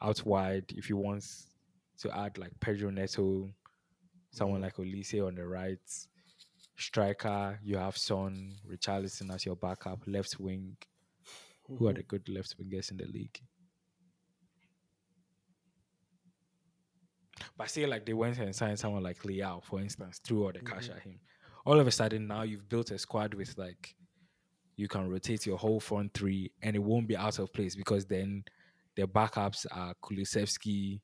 S1: Out wide, if you want to add like Pedro Neto, someone mm-hmm. like Olise on the right, striker, you have Son, Richarlison as your backup, left wing. Who are mm-hmm. the good left wingers in the league? But say like they went and signed someone like Leão, for instance, threw all the cash mm-hmm. at him. All of a sudden now you've built a squad with like you can rotate your whole front three and it won't be out of place because then the backups are Kulusevski,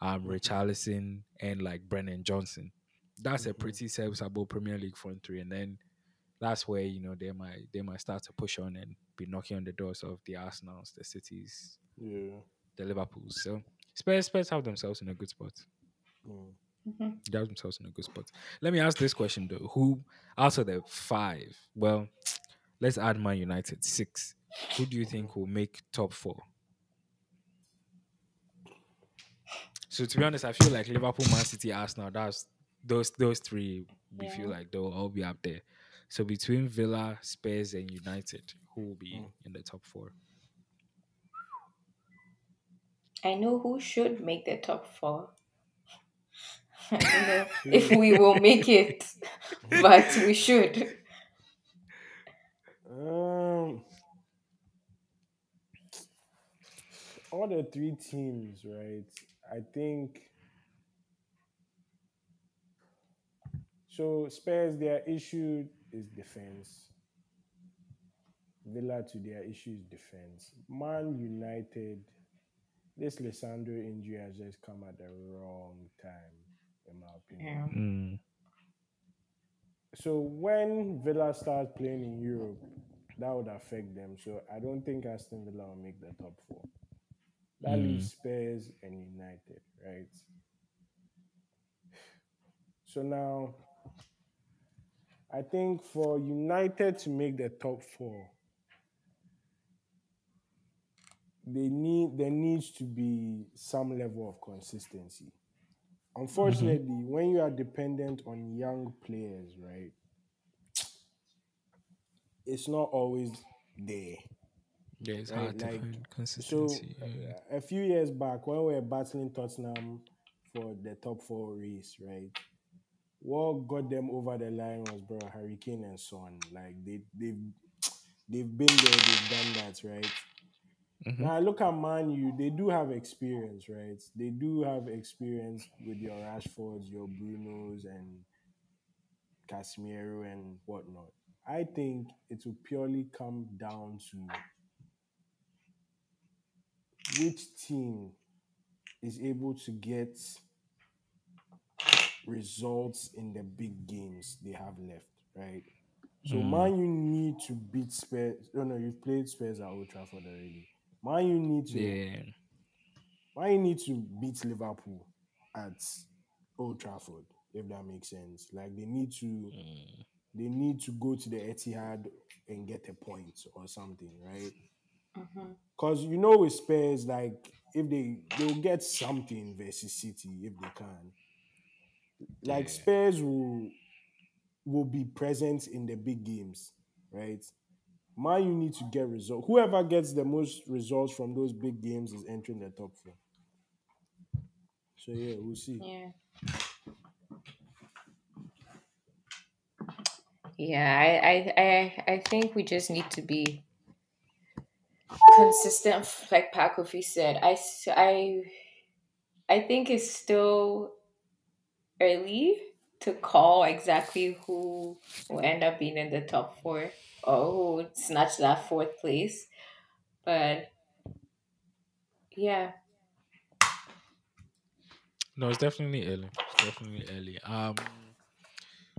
S1: um, Richarlison, and like Brennan Johnson. That's a pretty serviceable Premier League front three, and then that's where you know they might they might start to push on and be knocking on the doors of the Arsenal's, the cities,
S3: Yeah.
S1: the Liverpools. So Spurs Spurs have themselves in a good spot.
S3: Mm.
S1: They have themselves in a good spot. Let me ask this question though: Who out of the five? Well, let's add Man United six. Who do you think will make top four? So to be honest, I feel like Liverpool, Man City, Arsenal. That's those those three. We feel like they'll all be up there. So between Villa, Spurs, and United, who will be in the top four?
S2: I know who should make the top four. (laughs) I don't know (laughs) if we will make it, (laughs) but we should.
S3: Um, all the three teams, right? I think. So Spurs, their issue is defense. Villa to their issue is defense. Man United, this Lisandro injury has just come at the wrong time, in my opinion.
S2: Yeah.
S1: Mm,
S3: So when Villa starts playing in Europe, that would affect them. So I don't think Aston Villa will make the top four. That leaves Spurs and United, right? So now, I think for United to make the top four, they need there needs to be some level of consistency. Unfortunately, mm-hmm. when you are dependent on young players, right, it's not always there.
S1: Yeah, it's
S3: Right,
S1: hard to
S3: like,
S1: find
S3: So
S1: consistency. yeah.
S3: uh, a few years back, when we were battling Tottenham for the top four race, right, what got them over the line was bro Hurricane and Son. Like they they've they've been there, they've done that, right?
S1: Mhm.
S3: Now I look at Man U, they do have experience, right? They do have experience with your Rashfords, your Brunos, and Casemiro and whatnot. I think it will purely come down to which team is able to get results in the big games they have left, right? So
S1: Mm.
S3: Man U need to beat Spurs. Oh no, you've played Spurs at Old Trafford already. Man U need to
S1: Yeah.
S3: Man U need to beat Liverpool at Old Trafford, if that makes sense. Like they need to
S1: Mm.
S3: they need to go to the Etihad and get a point or something, right? Mm-hmm. Because you know with Spurs, like if they they'll get something versus City if they can. Like
S1: Yeah.
S3: Spurs will will be present in the big games, right? Man, you need to get results. Whoever gets the most results from those big games is entering the top four. So yeah, we'll see.
S2: Yeah. Yeah, I, I, I, I think we just need to be consistent, like Paa Kofi said. I I I think it's still early to call exactly who will end up being in the top four or who would snatch that fourth place. But yeah,
S1: No, it's definitely early. It's definitely early. Um,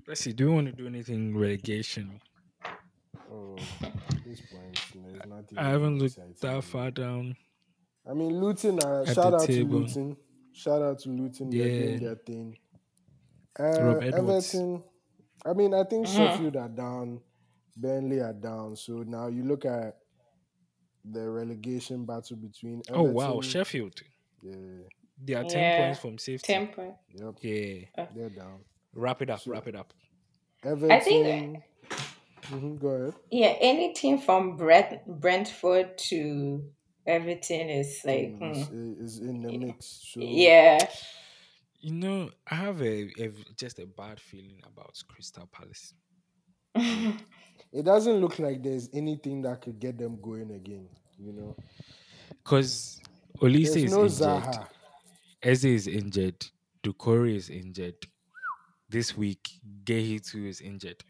S1: let's see. Do you want to do anything relegation?
S3: At this point, there's nothing.
S1: I haven't looked
S3: exciting
S1: that far down.
S3: I mean, Luton. Uh,
S1: At
S3: shout out
S1: table.
S3: to Luton. Shout out to Luton. They're doing
S1: Yeah.
S3: their thing. Uh,
S1: Rob Edwards.
S3: Everton. I mean, I think
S2: Mhm.
S3: Sheffield are down. Burnley are down. So now you look at the relegation battle between. Everton,
S1: Oh wow, Sheffield.
S3: Yeah.
S1: They are ten
S2: Yeah.
S1: points from safety.
S2: ten point.
S3: Yep.
S1: Yeah.
S3: They're down.
S1: Wrap it up.
S3: So-
S1: wrap it up.
S3: Everton.
S2: I think-
S3: Mhm, go ahead.
S2: Yeah, any team from Brent, Brentford to Everton is like,
S3: is,
S2: hmm.
S3: is in the mix. So
S2: yeah.
S1: You know, I have a, a just a bad feeling about Crystal Palace. (laughs)
S3: it doesn't look like there's anything that could get them going again. You know,
S1: Because Olise
S3: there's
S1: is
S3: no
S1: injured.
S3: Zaha.
S1: Eze is injured. Doucouré is injured. This week, Gehi too is injured.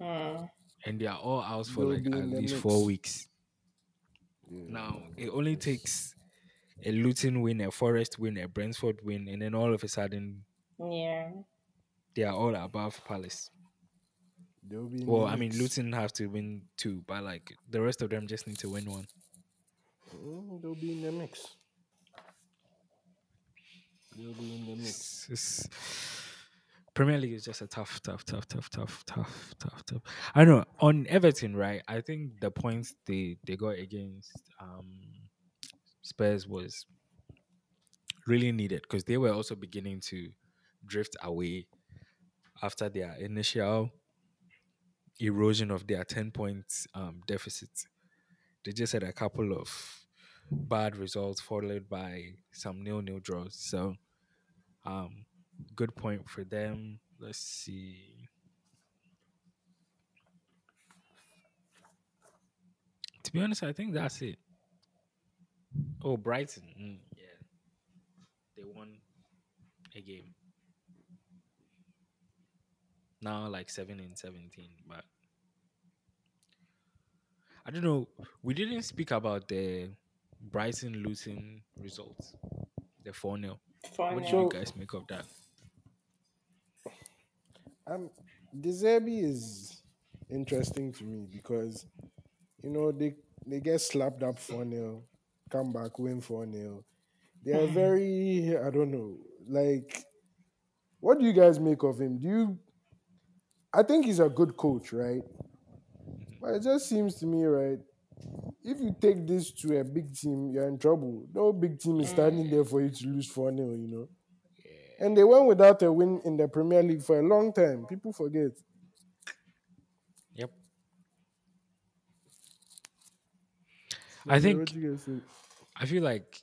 S2: Hmm.
S1: And they are all out for
S3: They'll
S1: like at least
S3: mix.
S1: four weeks.
S3: Yeah,
S1: Now, it only takes a Luton win, a Forest win, a Brentford win, and then all of a sudden,
S2: Yeah.
S1: they are all above Palace.
S3: They'll be
S1: Well, I mean,
S3: mix.
S1: Luton have to win two, but like the rest of them just need to win one.
S3: Mm, they'll be in the mix. They'll be in the mix.
S1: It's, it's- Premier League is just a tough, tough, tough, tough, tough, tough, tough, tough. I know on Everton, right? I think the points they they got against um Spurs was really needed because they were also beginning to drift away after their initial erosion of their 10 points um, deficit. They just had a couple of bad results followed by some nil nil draws. So, um, good point for them. Let's see. To be honest, I think that's it. Oh, Brighton. Mm, yeah. They won a game. Now like 7 and 17, but I don't know. We didn't speak about the Brighton losing results. The 4 0. What do you guys make of that?
S3: Um, De Zerbi is interesting to me because you know they they get slapped up four 0 come back win four 0 They are hmm. very I don't know like. What do you guys make of him? Do you? I think he's a good coach, right? Mm-hmm. But it just seems to me, right? If you take this to a big team, you're in trouble. No big team is standing mm. there for you to lose 4 0, you know? And they went without a win in the Premier League for a long time. People forget.
S1: Yep. I
S3: So,
S1: think
S3: What you guys think?
S1: I feel like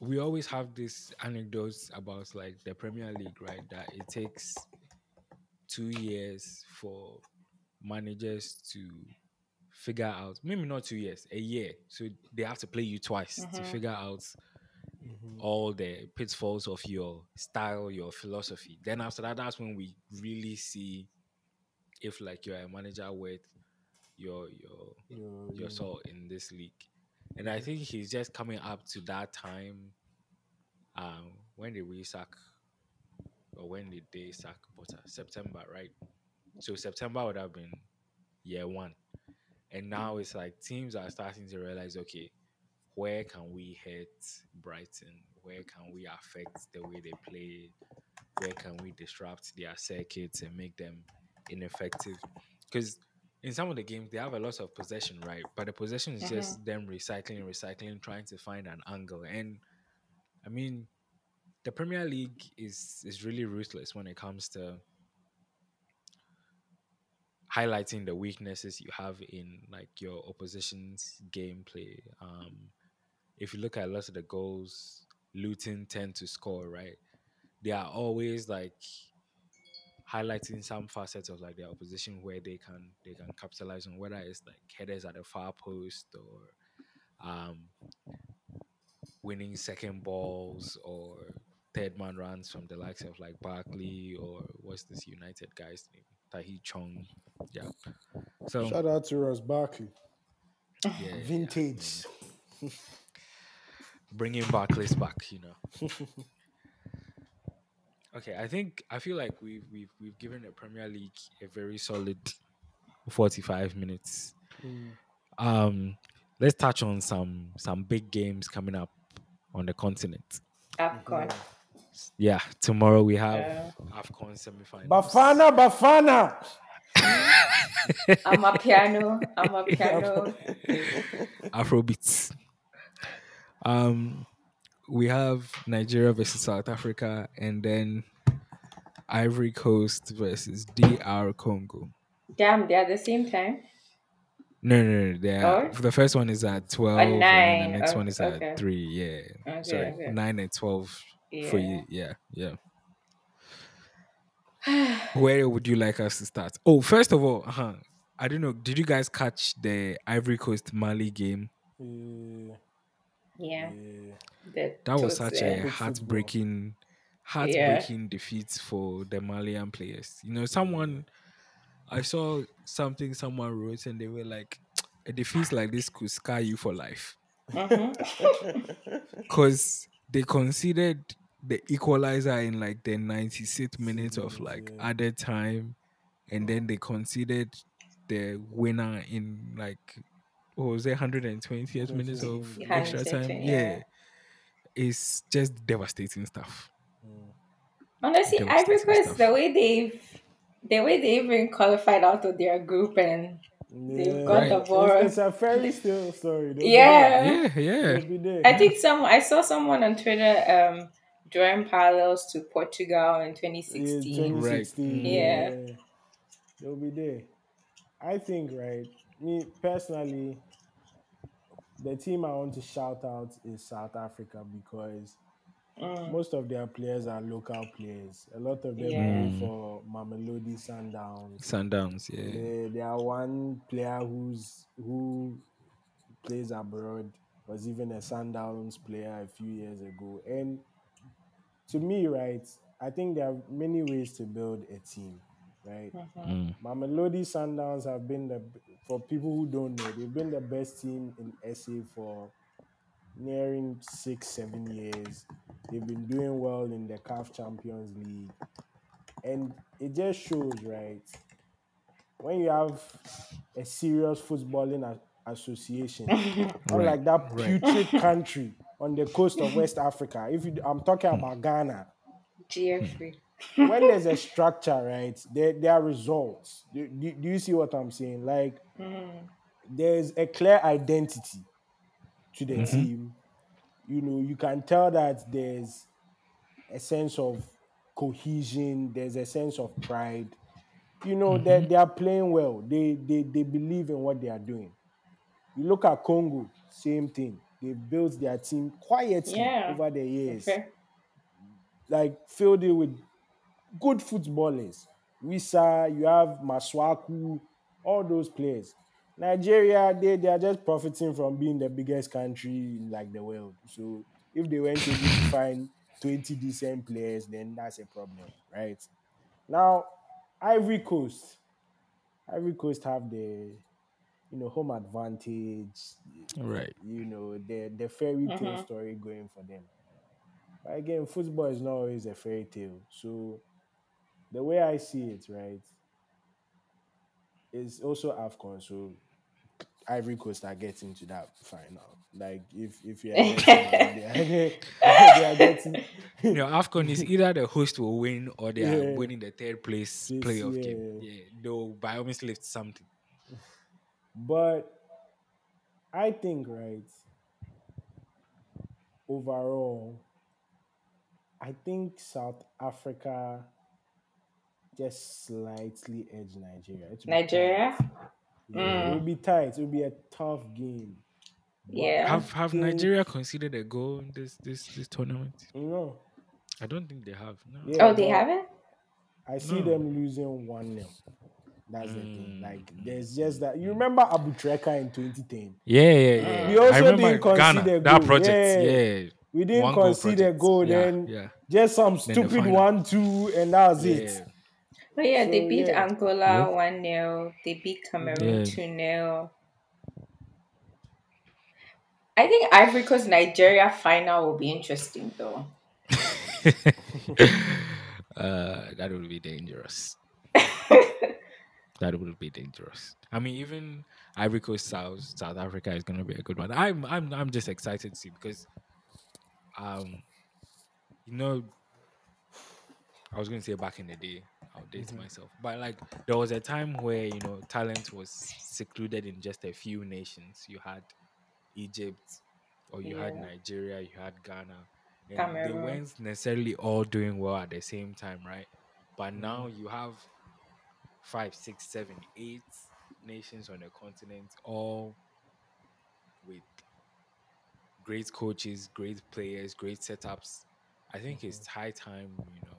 S1: we always have this anecdotes about like the Premier League, right? That it takes two years for managers to figure out maybe not two years, a year. So they have to play you twice to
S2: Mhm.
S1: figure out all the pitfalls of your style, your philosophy. Then after that, that's when we really see if like you're a manager with your your
S3: Your-
S1: your salt in this league. And I think he's just coming up to that time. Um, when did we sack, or when did they sack Potter? September, right? So September would have been year one, and now it's like teams are starting to realize, okay, where can we hit Brighton? Where can we affect the way they play? Where can we disrupt their circuits and make them ineffective? Because in some of the games they have a lot of possession, right? But the possession is just them recycling, recycling, trying to find an angle. And I mean, the Premier League is is really ruthless when it comes to highlighting the weaknesses you have in like your opposition's gameplay. Um, if you look at a lot of the goals Luton tend to score, right? They are always like highlighting some facets of like their opposition where they can they can capitalize on whether it's like headers at the far post or um winning second balls or third man runs from the likes of like Barkley or what's this United guy's name? Tahith Chong. Yeah. So
S3: Shout out to Ross Barkley.
S1: yeah, yeah, yeah. (laughs)
S3: Vintage.
S1: bringing Barclays back, you know. (laughs) okay, I think I feel like we've we've we've given the Premier League a very solid forty-five minutes. Um, let's touch on some some big games coming up on the continent.
S2: AFCON.
S1: Yeah, tomorrow we have
S2: Yeah.
S1: AFCON semifinals.
S3: Bafana, Bafana. (laughs)
S2: Amapiano. I'm a (laughs) piano.
S1: Afrobeats. Um, we have Nigeria versus South Africa, and then Ivory Coast versus DR Congo.
S2: Damn, they're at the same time.
S1: No, no, no. They are,
S2: Oh?
S1: The first one is at twelve, and the next
S2: oh,
S1: one is
S2: okay.
S1: at three. Yeah,
S2: Okay,
S1: sorry,
S2: okay.
S1: nine and twelve for you. Yeah, yeah. (sighs) Where would you like us to start? Oh, first of all, uh I don't know. Did you guys catch the Ivory Coast Mali game?
S3: Yeah,
S2: Yeah.
S3: yeah.
S1: That was such a
S3: Good football.
S1: heartbreaking, heartbreaking defeat for the Malian players. You know, someone I saw something someone wrote, and they were like, "A defeat like this could scar you for life," (laughs)
S2: Mhm.
S1: because they considered the equalizer in like the 96th minute of like
S3: yeah.
S1: added time, and then they considered the winner in like what was it 120th minutes of
S3: 120th,
S1: extra time. Yeah.
S2: yeah.
S1: It's just devastating stuff.
S2: Honestly,
S1: Devastating
S2: Ivory Coast,
S1: stuff.
S2: the way they've the way they even qualified out of their group and They've got
S1: the
S2: ball.
S3: It's, it's a fairy tale story. They'll
S2: Yeah.
S1: Yeah, yeah.
S3: There.
S2: I think some I saw someone on Twitter um drawing parallels to Portugal in
S3: Yeah,
S2: 2016.
S3: 2016.
S1: Right.
S2: Yeah.
S3: yeah. They'll be there. I think, right, me personally, the team I want to shout out is South Africa because
S2: Mm.
S3: most of their players are local players. A lot of them
S2: Yeah.
S3: play for Mamelodi Sundowns.
S1: Sundowns, yeah.
S3: There, there are one player who's who plays abroad was even a Sundowns player a few years ago. And to me, right, I think there are many ways to build a team, right?
S1: Mm.
S3: Mamelodi Sundowns have been the for people who don't know, they've been the best team in SA for nearing six, seven years. They've been doing well in the CAF Champions League. And it just shows, right? When you have a serious footballing a- association, (laughs) like that
S1: right.
S3: putrid country on the coast of West Africa, if you, I'm talking about Ghana,
S2: GF3.
S3: When there's a structure, right, there, there are results. Do, do, do you see what I'm saying? Like, mm-hmm. there's a clear identity to the mm-hmm. team. You know, you can tell that there's a sense of cohesion, there's a sense of pride. You know, they, mm-hmm. they are playing well, they, they, they believe in what they are doing. You look at Congo, same thing. They've built their team quietly
S2: Yeah.
S3: over the years
S2: Okay.
S3: like filled it with good footballers. Wissa, you have Masuaku, all those players. Nigeria, they, they are just profiting from being the biggest country in like the world. So if they weren't able to (laughs) find 20 decent players, then that's a problem, right? Now, Ivory Coast. Ivory Coast have the you know home advantage,
S1: Right.
S3: you know, the the fairy tale
S2: Mhm.
S3: story going for them. But again, football is not always a fairy tale. So the way I see it, right, is also AFCON. So Ivory Coast are getting to that final. Like if if you are getting, (laughs) they, are, getting
S1: You know, AFCON is either the host will win or they are winning the third place
S3: Yes,
S1: playoff game.
S3: yeah.
S1: Yeah, they'll by all means lift something.
S3: But I think, right, overall, I think South Africa just slightly edge Nigeria. It will
S2: Nigeria?
S3: tight. Yeah, It
S2: Mm.
S3: will be tight. It will be a tough game.
S2: Yeah.
S1: Have have
S3: think-
S1: Nigeria considered a goal in this this this tournament?
S3: No.
S1: I don't think they have. No.
S3: Yeah,
S2: Oh, they haven't?
S3: I see
S1: No.
S3: them losing 1 0. That's the thing.
S1: Mm.
S3: Like, there's just that. You remember Aboutrika in 2010?
S1: Yeah, yeah, yeah.
S3: We also
S1: I remember
S3: didn't concede
S1: Ghana,
S3: a
S1: that project.
S3: Yeah.
S1: Yeah.
S3: We didn't
S1: One goal
S3: a goal,
S1: Yeah,
S3: then
S1: yeah.
S3: just some
S1: the
S3: stupid
S1: final.
S3: 1 2, and that was
S1: Yeah.
S3: it.
S2: But yeah, they beat
S3: yeah.
S2: Angola
S1: Yeah.
S2: 1 0. They beat Cameroon
S1: Yeah.
S2: 2 0. I think Ivory Coast Nigeria final will be interesting though. (laughs)
S1: uh, that would be dangerous. (laughs) that would be dangerous. I mean, even Ivory Coast South South Africa is going to be a good one. I'm I'm I'm just excited to see because, um, you know, I was going to say back in the day, I'll date mm-hmm. myself, but like there was a time where you know talent was secluded in just a few nations. You had Egypt, or you had Nigeria, you had Ghana. And they weren't necessarily all doing well at the same time, right? But now mm-hmm. you have five, six, seven, eight nations on the continent, all with great coaches, great players, great setups. I think it's mm-hmm. high time, you know,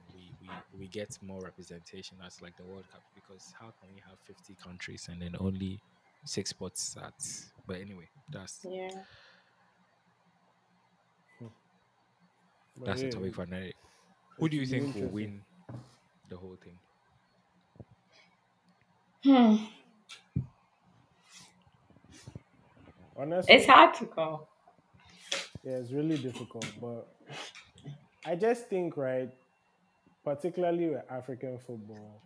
S1: we, we, we get more representation as like the World Cup because how can we have 50 countries and then only six spots at but anyway, that's
S2: Yeah.
S1: That's
S3: yeah,
S1: the topic for another. Who do you think will win the whole thing?
S2: Hmm.
S3: Honestly,
S2: It's hard to call.
S3: Yeah, it's really difficult, but I just think, right, particularly with African football,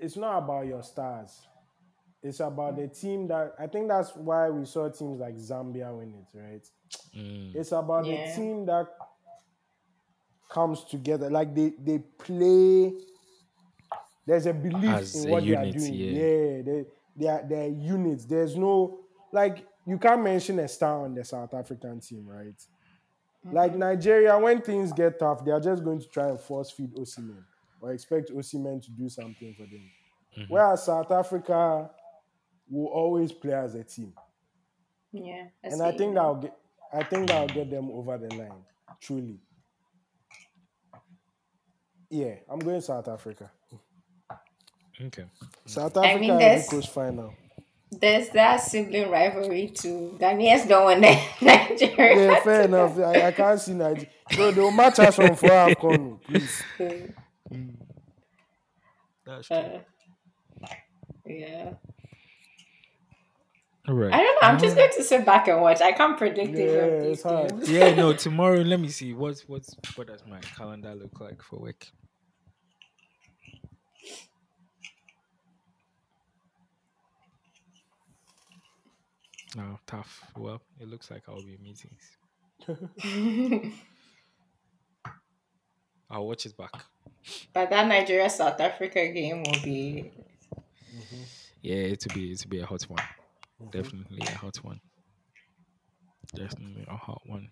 S3: it's not about your stars. It's about the team that I think that's why we saw teams like Zambia win it, right?
S1: Mm,
S3: It's about
S2: Yeah.
S3: the team that comes together. Like they they play. There's a belief
S1: As
S3: in
S1: a
S3: what
S1: unit,
S3: they are doing.
S1: yeah.
S3: Yeah, they they are they're units. There's no like you can't mention a star on the South African team, right? Like Nigeria, when things get tough, they are just going to try and force feed Osimhen or expect Osimhen to do something for them.
S1: mhm.
S3: Whereas South Africa will always play as a team
S2: Yeah.
S3: and I think that'll get I think that'll get them over the line. Truly. Yeah, I'm going South Africa.
S1: Okay.
S3: South
S2: I
S3: Africa
S2: mean,
S3: Ivory
S2: there's-
S3: Coast final.
S2: There's that sibling rivalry too. Ghanaians don't want (laughs) Nigeria.
S3: Yeah, fair enough. I, I can't see Nigeria. Bro, they'll match us on four AFCON, please.
S1: That's true.
S2: Uh, yeah.
S1: All right.
S2: I don't know. I'm just going to sit back and watch. I can't predict
S3: Yeah,
S2: any of
S3: it's hard.
S1: yeah, no, tomorrow let me see what's what's what does my calendar look like for work. No, tough. Well, it looks like I'll be in meetings. (laughs) I'll watch it back.
S2: But that Nigeria South Africa game will be.
S1: Yeah, it'll be it'll be a hot one. Definitely a hot one. Definitely a hot one.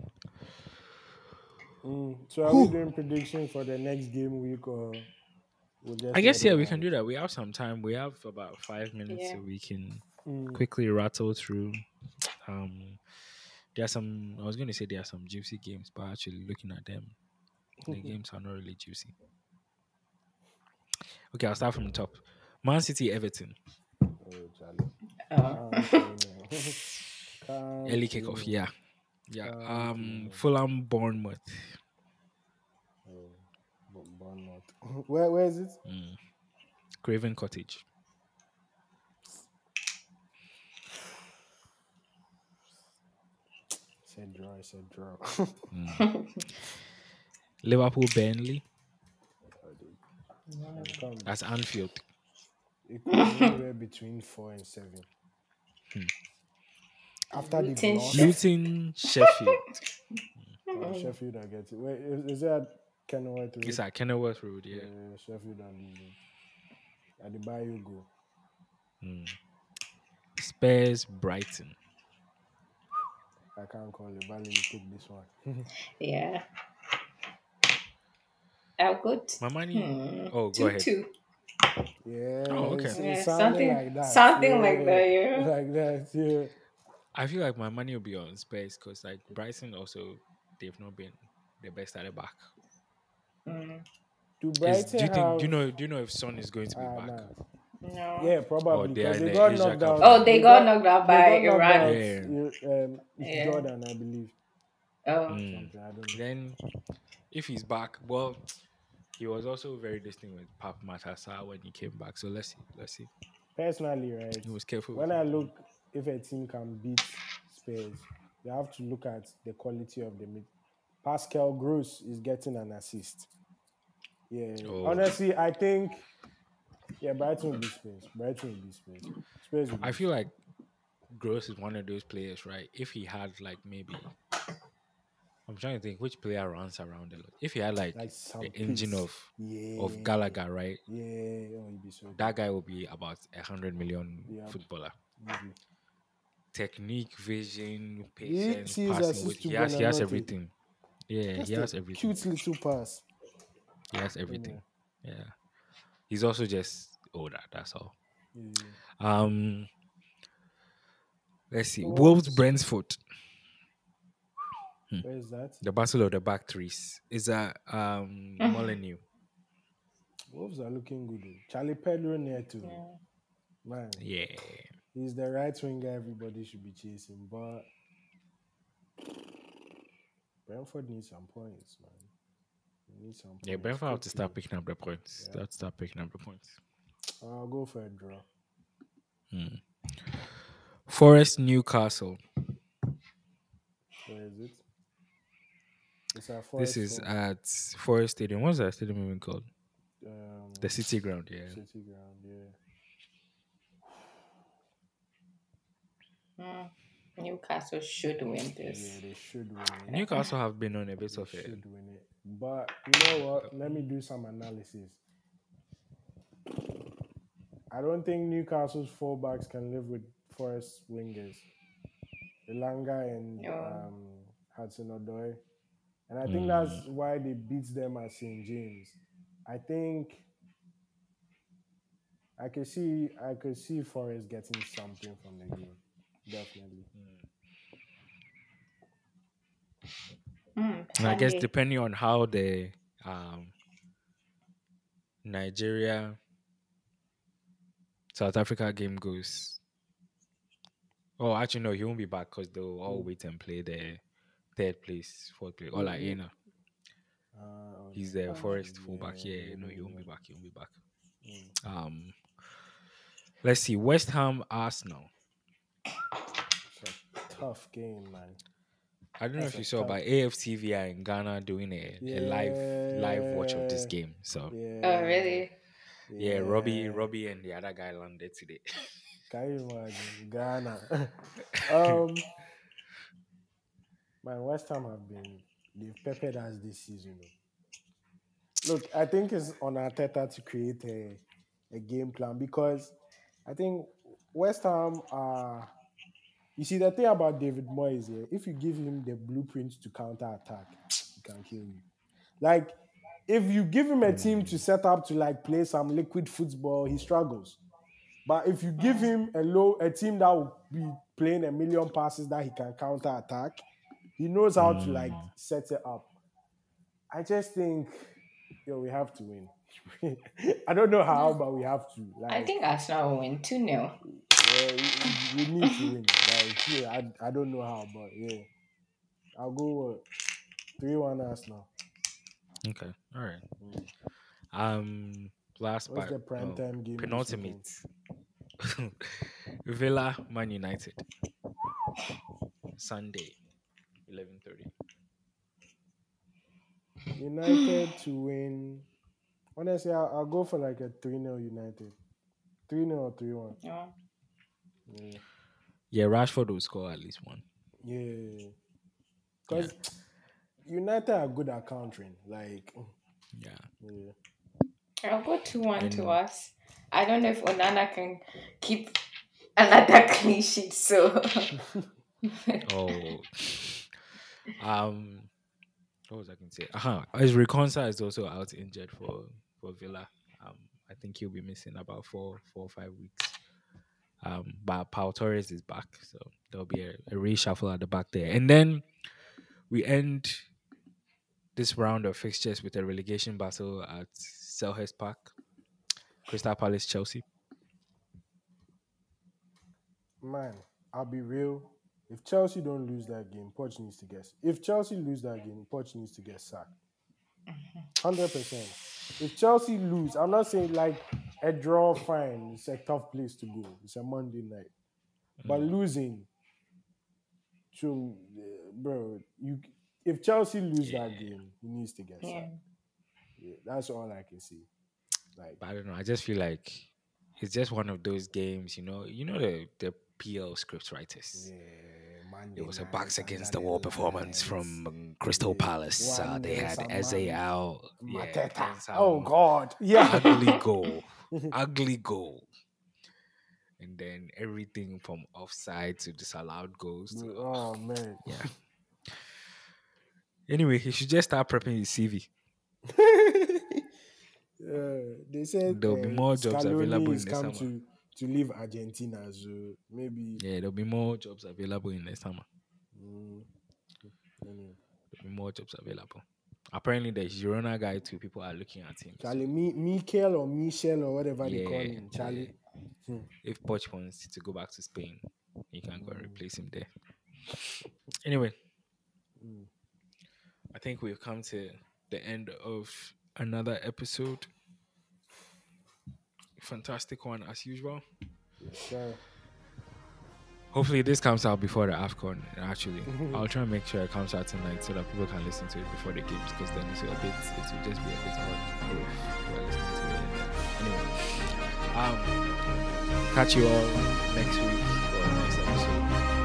S3: Mm, So are we doing predictions for the next game week or we'll just
S1: I guess yeah, we can do that. We have some time. We have about five minutes,
S2: Yeah.
S1: so we can
S3: Mm,
S1: quickly rattle through. Um, there are some. I was going to say there are some juicy games, but actually looking at them, the games are not really juicy. Okay, I'll start from the top. Man City, Everton,
S3: Oh, Charlie. Can't say no. Can't
S1: early
S3: say
S1: kickoff. Yeah, yeah. Um. Fulham, Bournemouth.
S3: Oh, Bournemouth. (laughs) Where where is it?
S1: Mm. Craven Cottage.
S3: Said draw. I said draw. (laughs)
S1: Liverpool, Burnley.
S3: It
S1: That's Anfield.
S3: it could be anywhere between four and seven.
S1: Hmm.
S3: After the
S2: Luton,
S3: loss,
S2: Sheffield.
S1: Luton, Sheffield.
S3: uh, Sheffield, I get it. Wait, is, is that Kenilworth Road?
S1: It's at Kenilworth Road. Yeah.
S3: Yeah, Sheffield and at the Bayou go.
S1: Mm. Spurs, Brighton.
S3: I can't call it. Valley, you take this one.
S2: Yeah. Oh, good.
S1: My money.
S2: Hmm.
S1: Oh, go
S2: two
S1: ahead.
S2: two.
S3: Yeah.
S1: Oh, okay.
S3: it's- it's
S2: Yeah,
S3: sounding
S2: something-
S3: like that.
S2: something like that, yeah. (laughs)
S3: Like that, yeah.
S1: I feel like my money will be on space because like Bryson also they've not been the best at the back.
S2: Mm.
S3: Do
S1: Is-
S3: Brighton
S1: do you think?
S3: have,
S1: Do you know? Do you know if Son is going to be
S3: Ah,
S1: back?
S3: nah.
S2: No.
S3: Yeah, probably.
S1: Oh, they
S3: because
S1: in
S3: they got knocked out.
S2: Oh, they got knocked out by
S3: they got knocked
S2: Iran.
S1: Yeah.
S3: you- Um, it's
S2: Yeah.
S3: Jordan, I believe.
S2: Oh.
S1: Mm.
S3: I don't know.
S1: Then, if he's back, well, he was also very distinct with Pape Matar Sarr when he came back. So let's see. Let's see.
S3: Personally, right?
S1: He was careful.
S3: When I look if a team can beat Spurs, you have to look at the quality of the mid. Pascal Gross is getting an assist. Yeah,
S1: Oh.
S3: honestly, I think yeah, Brighton will be Spurs. Brighton will be. Spurs will
S1: I
S3: be
S1: feel like Gross is one of those players, right? If he had like maybe, I'm trying to think which player runs around a lot. If he had like,
S3: like some
S1: the engine of
S3: yeah,
S1: of Gallagher, right?
S3: Yeah, oh, he'll be so
S1: That guy will be about a hundred million
S3: Yeah.
S1: footballer.
S3: easy.
S1: Technique, vision, patience,
S3: sees
S1: passing.
S3: assist
S1: With,
S3: to
S1: he has, he has everything. Yeah,
S3: Just
S1: he
S3: a
S1: has everything.
S3: Cute little pass.
S1: He has everything. Yeah. He's also just older, that's all.
S3: Yeah.
S1: Um let's see.
S3: Wolves.
S1: Wolves Brentford.
S3: Where is that?
S1: The battle of the back threes. Is that um Molyneux?
S3: Wolves are looking good. Charlie Pedro Neto too.
S2: Yeah.
S3: Man,
S1: Yeah.
S3: he's the right winger everybody should be chasing, but Brentford needs some points, man. They need some
S1: Yeah,
S3: points
S1: Brentford have to start picking up the points.
S3: Yeah.
S1: They have to start picking up the points.
S3: I'll go for a draw.
S1: Forest Newcastle.
S3: Where is it? It's at
S1: This is
S3: Home,
S1: at Forest Stadium. What's that stadium even called?
S3: um,
S1: The City Ground, yeah.
S3: City Ground. Yeah.
S2: Mm. Newcastle should win this.
S3: Yeah,
S2: this.
S3: they should win it.
S1: Newcastle have been on a bit
S3: They
S1: of a
S3: should win it. But you know what? Let me do some analysis. I don't think Newcastle's fullbacks can live with Forest wingers. Elanga and
S2: Yeah.
S3: um, Hudson Odoi. And I think that's why they beat them at St. James. I think I could see I could see Forest getting something from the game. Definitely.
S2: Mm,
S1: And I guess
S2: Sunday.
S1: depending on how the um, Nigeria South Africa game goes. Oh, actually, no, he won't be back because they'll all wait and play the third place, fourth place. Ola
S3: Mhm.
S1: Aina.
S3: Uh,
S1: He's the
S2: Oh,
S1: Forest fullback.
S3: yeah,
S1: Yeah,
S3: yeah,
S1: no, he won't be back. He won't be back.
S3: Mm.
S1: Um, let's see. West Ham, Arsenal.
S3: It's a tough game, man.
S1: I don't know
S3: That's
S1: if you saw,
S3: tough-
S1: but AFTV are in Ghana doing a, a live live watch of this game. So
S3: Yeah.
S2: Oh, really?
S1: yeah, Robbie, Robbie, and the other guy landed today.
S3: Can you imagine Ghana? (laughs) um, man, West Ham have been they've peppered us this season. Look, I think it's on Arteta to create a, a game plan because I think West Ham are. You see, the thing about David Moyes if you give him the blueprint to counter attack, he can kill you. Like, if you give him a hmm. team to set up to like play some liquid football, he struggles. But if you give him a low a team that will be playing a million passes that he can counter attack, he knows how to like hmm. set it up. I just think, yo, we have to win. (laughs) I don't know how, but we have to. Like,
S2: I think Arsenal will win 2 0.
S3: Yeah, we, we need to win. Like, yeah, I, I don't know how, but yeah, I'll go what three one Arsenal.
S1: Okay. All right. Um. Last
S3: What's
S1: but
S3: the prime
S1: oh,
S3: time game? this
S1: penultimate. (laughs) Villa Man United. Sunday, eleven thirty.
S3: United to win. Honestly, I'll, I'll go for like a 3 0 United. 3 0 or 3 1.
S2: Yeah.
S3: Yeah.
S1: Yeah, Rashford will score at least one.
S3: Yeah. Because United are good at countering. Like,
S1: Yeah.
S3: yeah.
S2: I'll go 2 1 to us. I don't know if Onana can keep another (laughs) clean sheet, so. (laughs)
S1: Oh. um. What was I going to say? Uh-huh. Ezri Konsa is also out injured for for Villa. Um. I think he'll be missing about four four or five weeks. Um. But Pau Torres is back, so there'll be a, a reshuffle at the back there, and then we end this round of fixtures with a relegation battle at Selhurst Park. Crystal Palace, Chelsea.
S3: Man, I'll be real. If Chelsea don't lose that game, Poch needs to get. If Chelsea lose that game, Poch needs to get sacked. (laughs) Hundred percent. If Chelsea lose, I'm not saying like a draw. Fine, it's a tough place to go. It's a Monday night, but losing. to uh, bro, you if Chelsea lose that game, he needs to get
S2: yeah.
S3: sacked. Yeah, that's all I can see. Like,
S1: But I don't know. I just feel like it's just one of those games, you know. You know the the PL script writers.
S3: yeah, Monday
S1: It was a
S3: night,
S1: backs against the wall performance
S3: nights.
S1: from Crystal
S3: Yeah.
S1: Palace. Uh, they had
S3: some
S1: Eze out. Yeah,
S3: Mateta. oh God, yeah.
S1: ugly goal, (laughs) (laughs) ugly goal, and then everything from offside to disallowed goals. To,
S3: oh man. (laughs)
S1: yeah. Anyway, he should just start prepping his CV. (laughs)
S3: Yeah, they said
S1: There'll be
S3: uh,
S1: more jobs
S3: Scaloni
S1: available in the
S3: come
S1: summer.
S3: to to leave Argentina, so maybe.
S1: Yeah, there'll be more jobs available in the summer.
S3: Mm, anyway.
S1: There'll be more jobs available. Apparently, the Girona guy too. People are looking at him.
S3: Charlie, Mi- Mikel or Michel or whatever they call him, Charlie. Hmm.
S1: if Poch wants to go back to Spain, he can go and replace him there. Anyway,
S3: Mm.
S1: I think we've come to the end of another episode. Fantastic one as usual.
S3: Yes, sir.
S1: Hopefully, this comes out before the AFCON. Actually, I'll try and make sure it comes out tonight so that people can listen to it before the games because then it's a bit, it will just be a bit hard if you're listening to it. Anyway, um, catch you all next week for the next episode.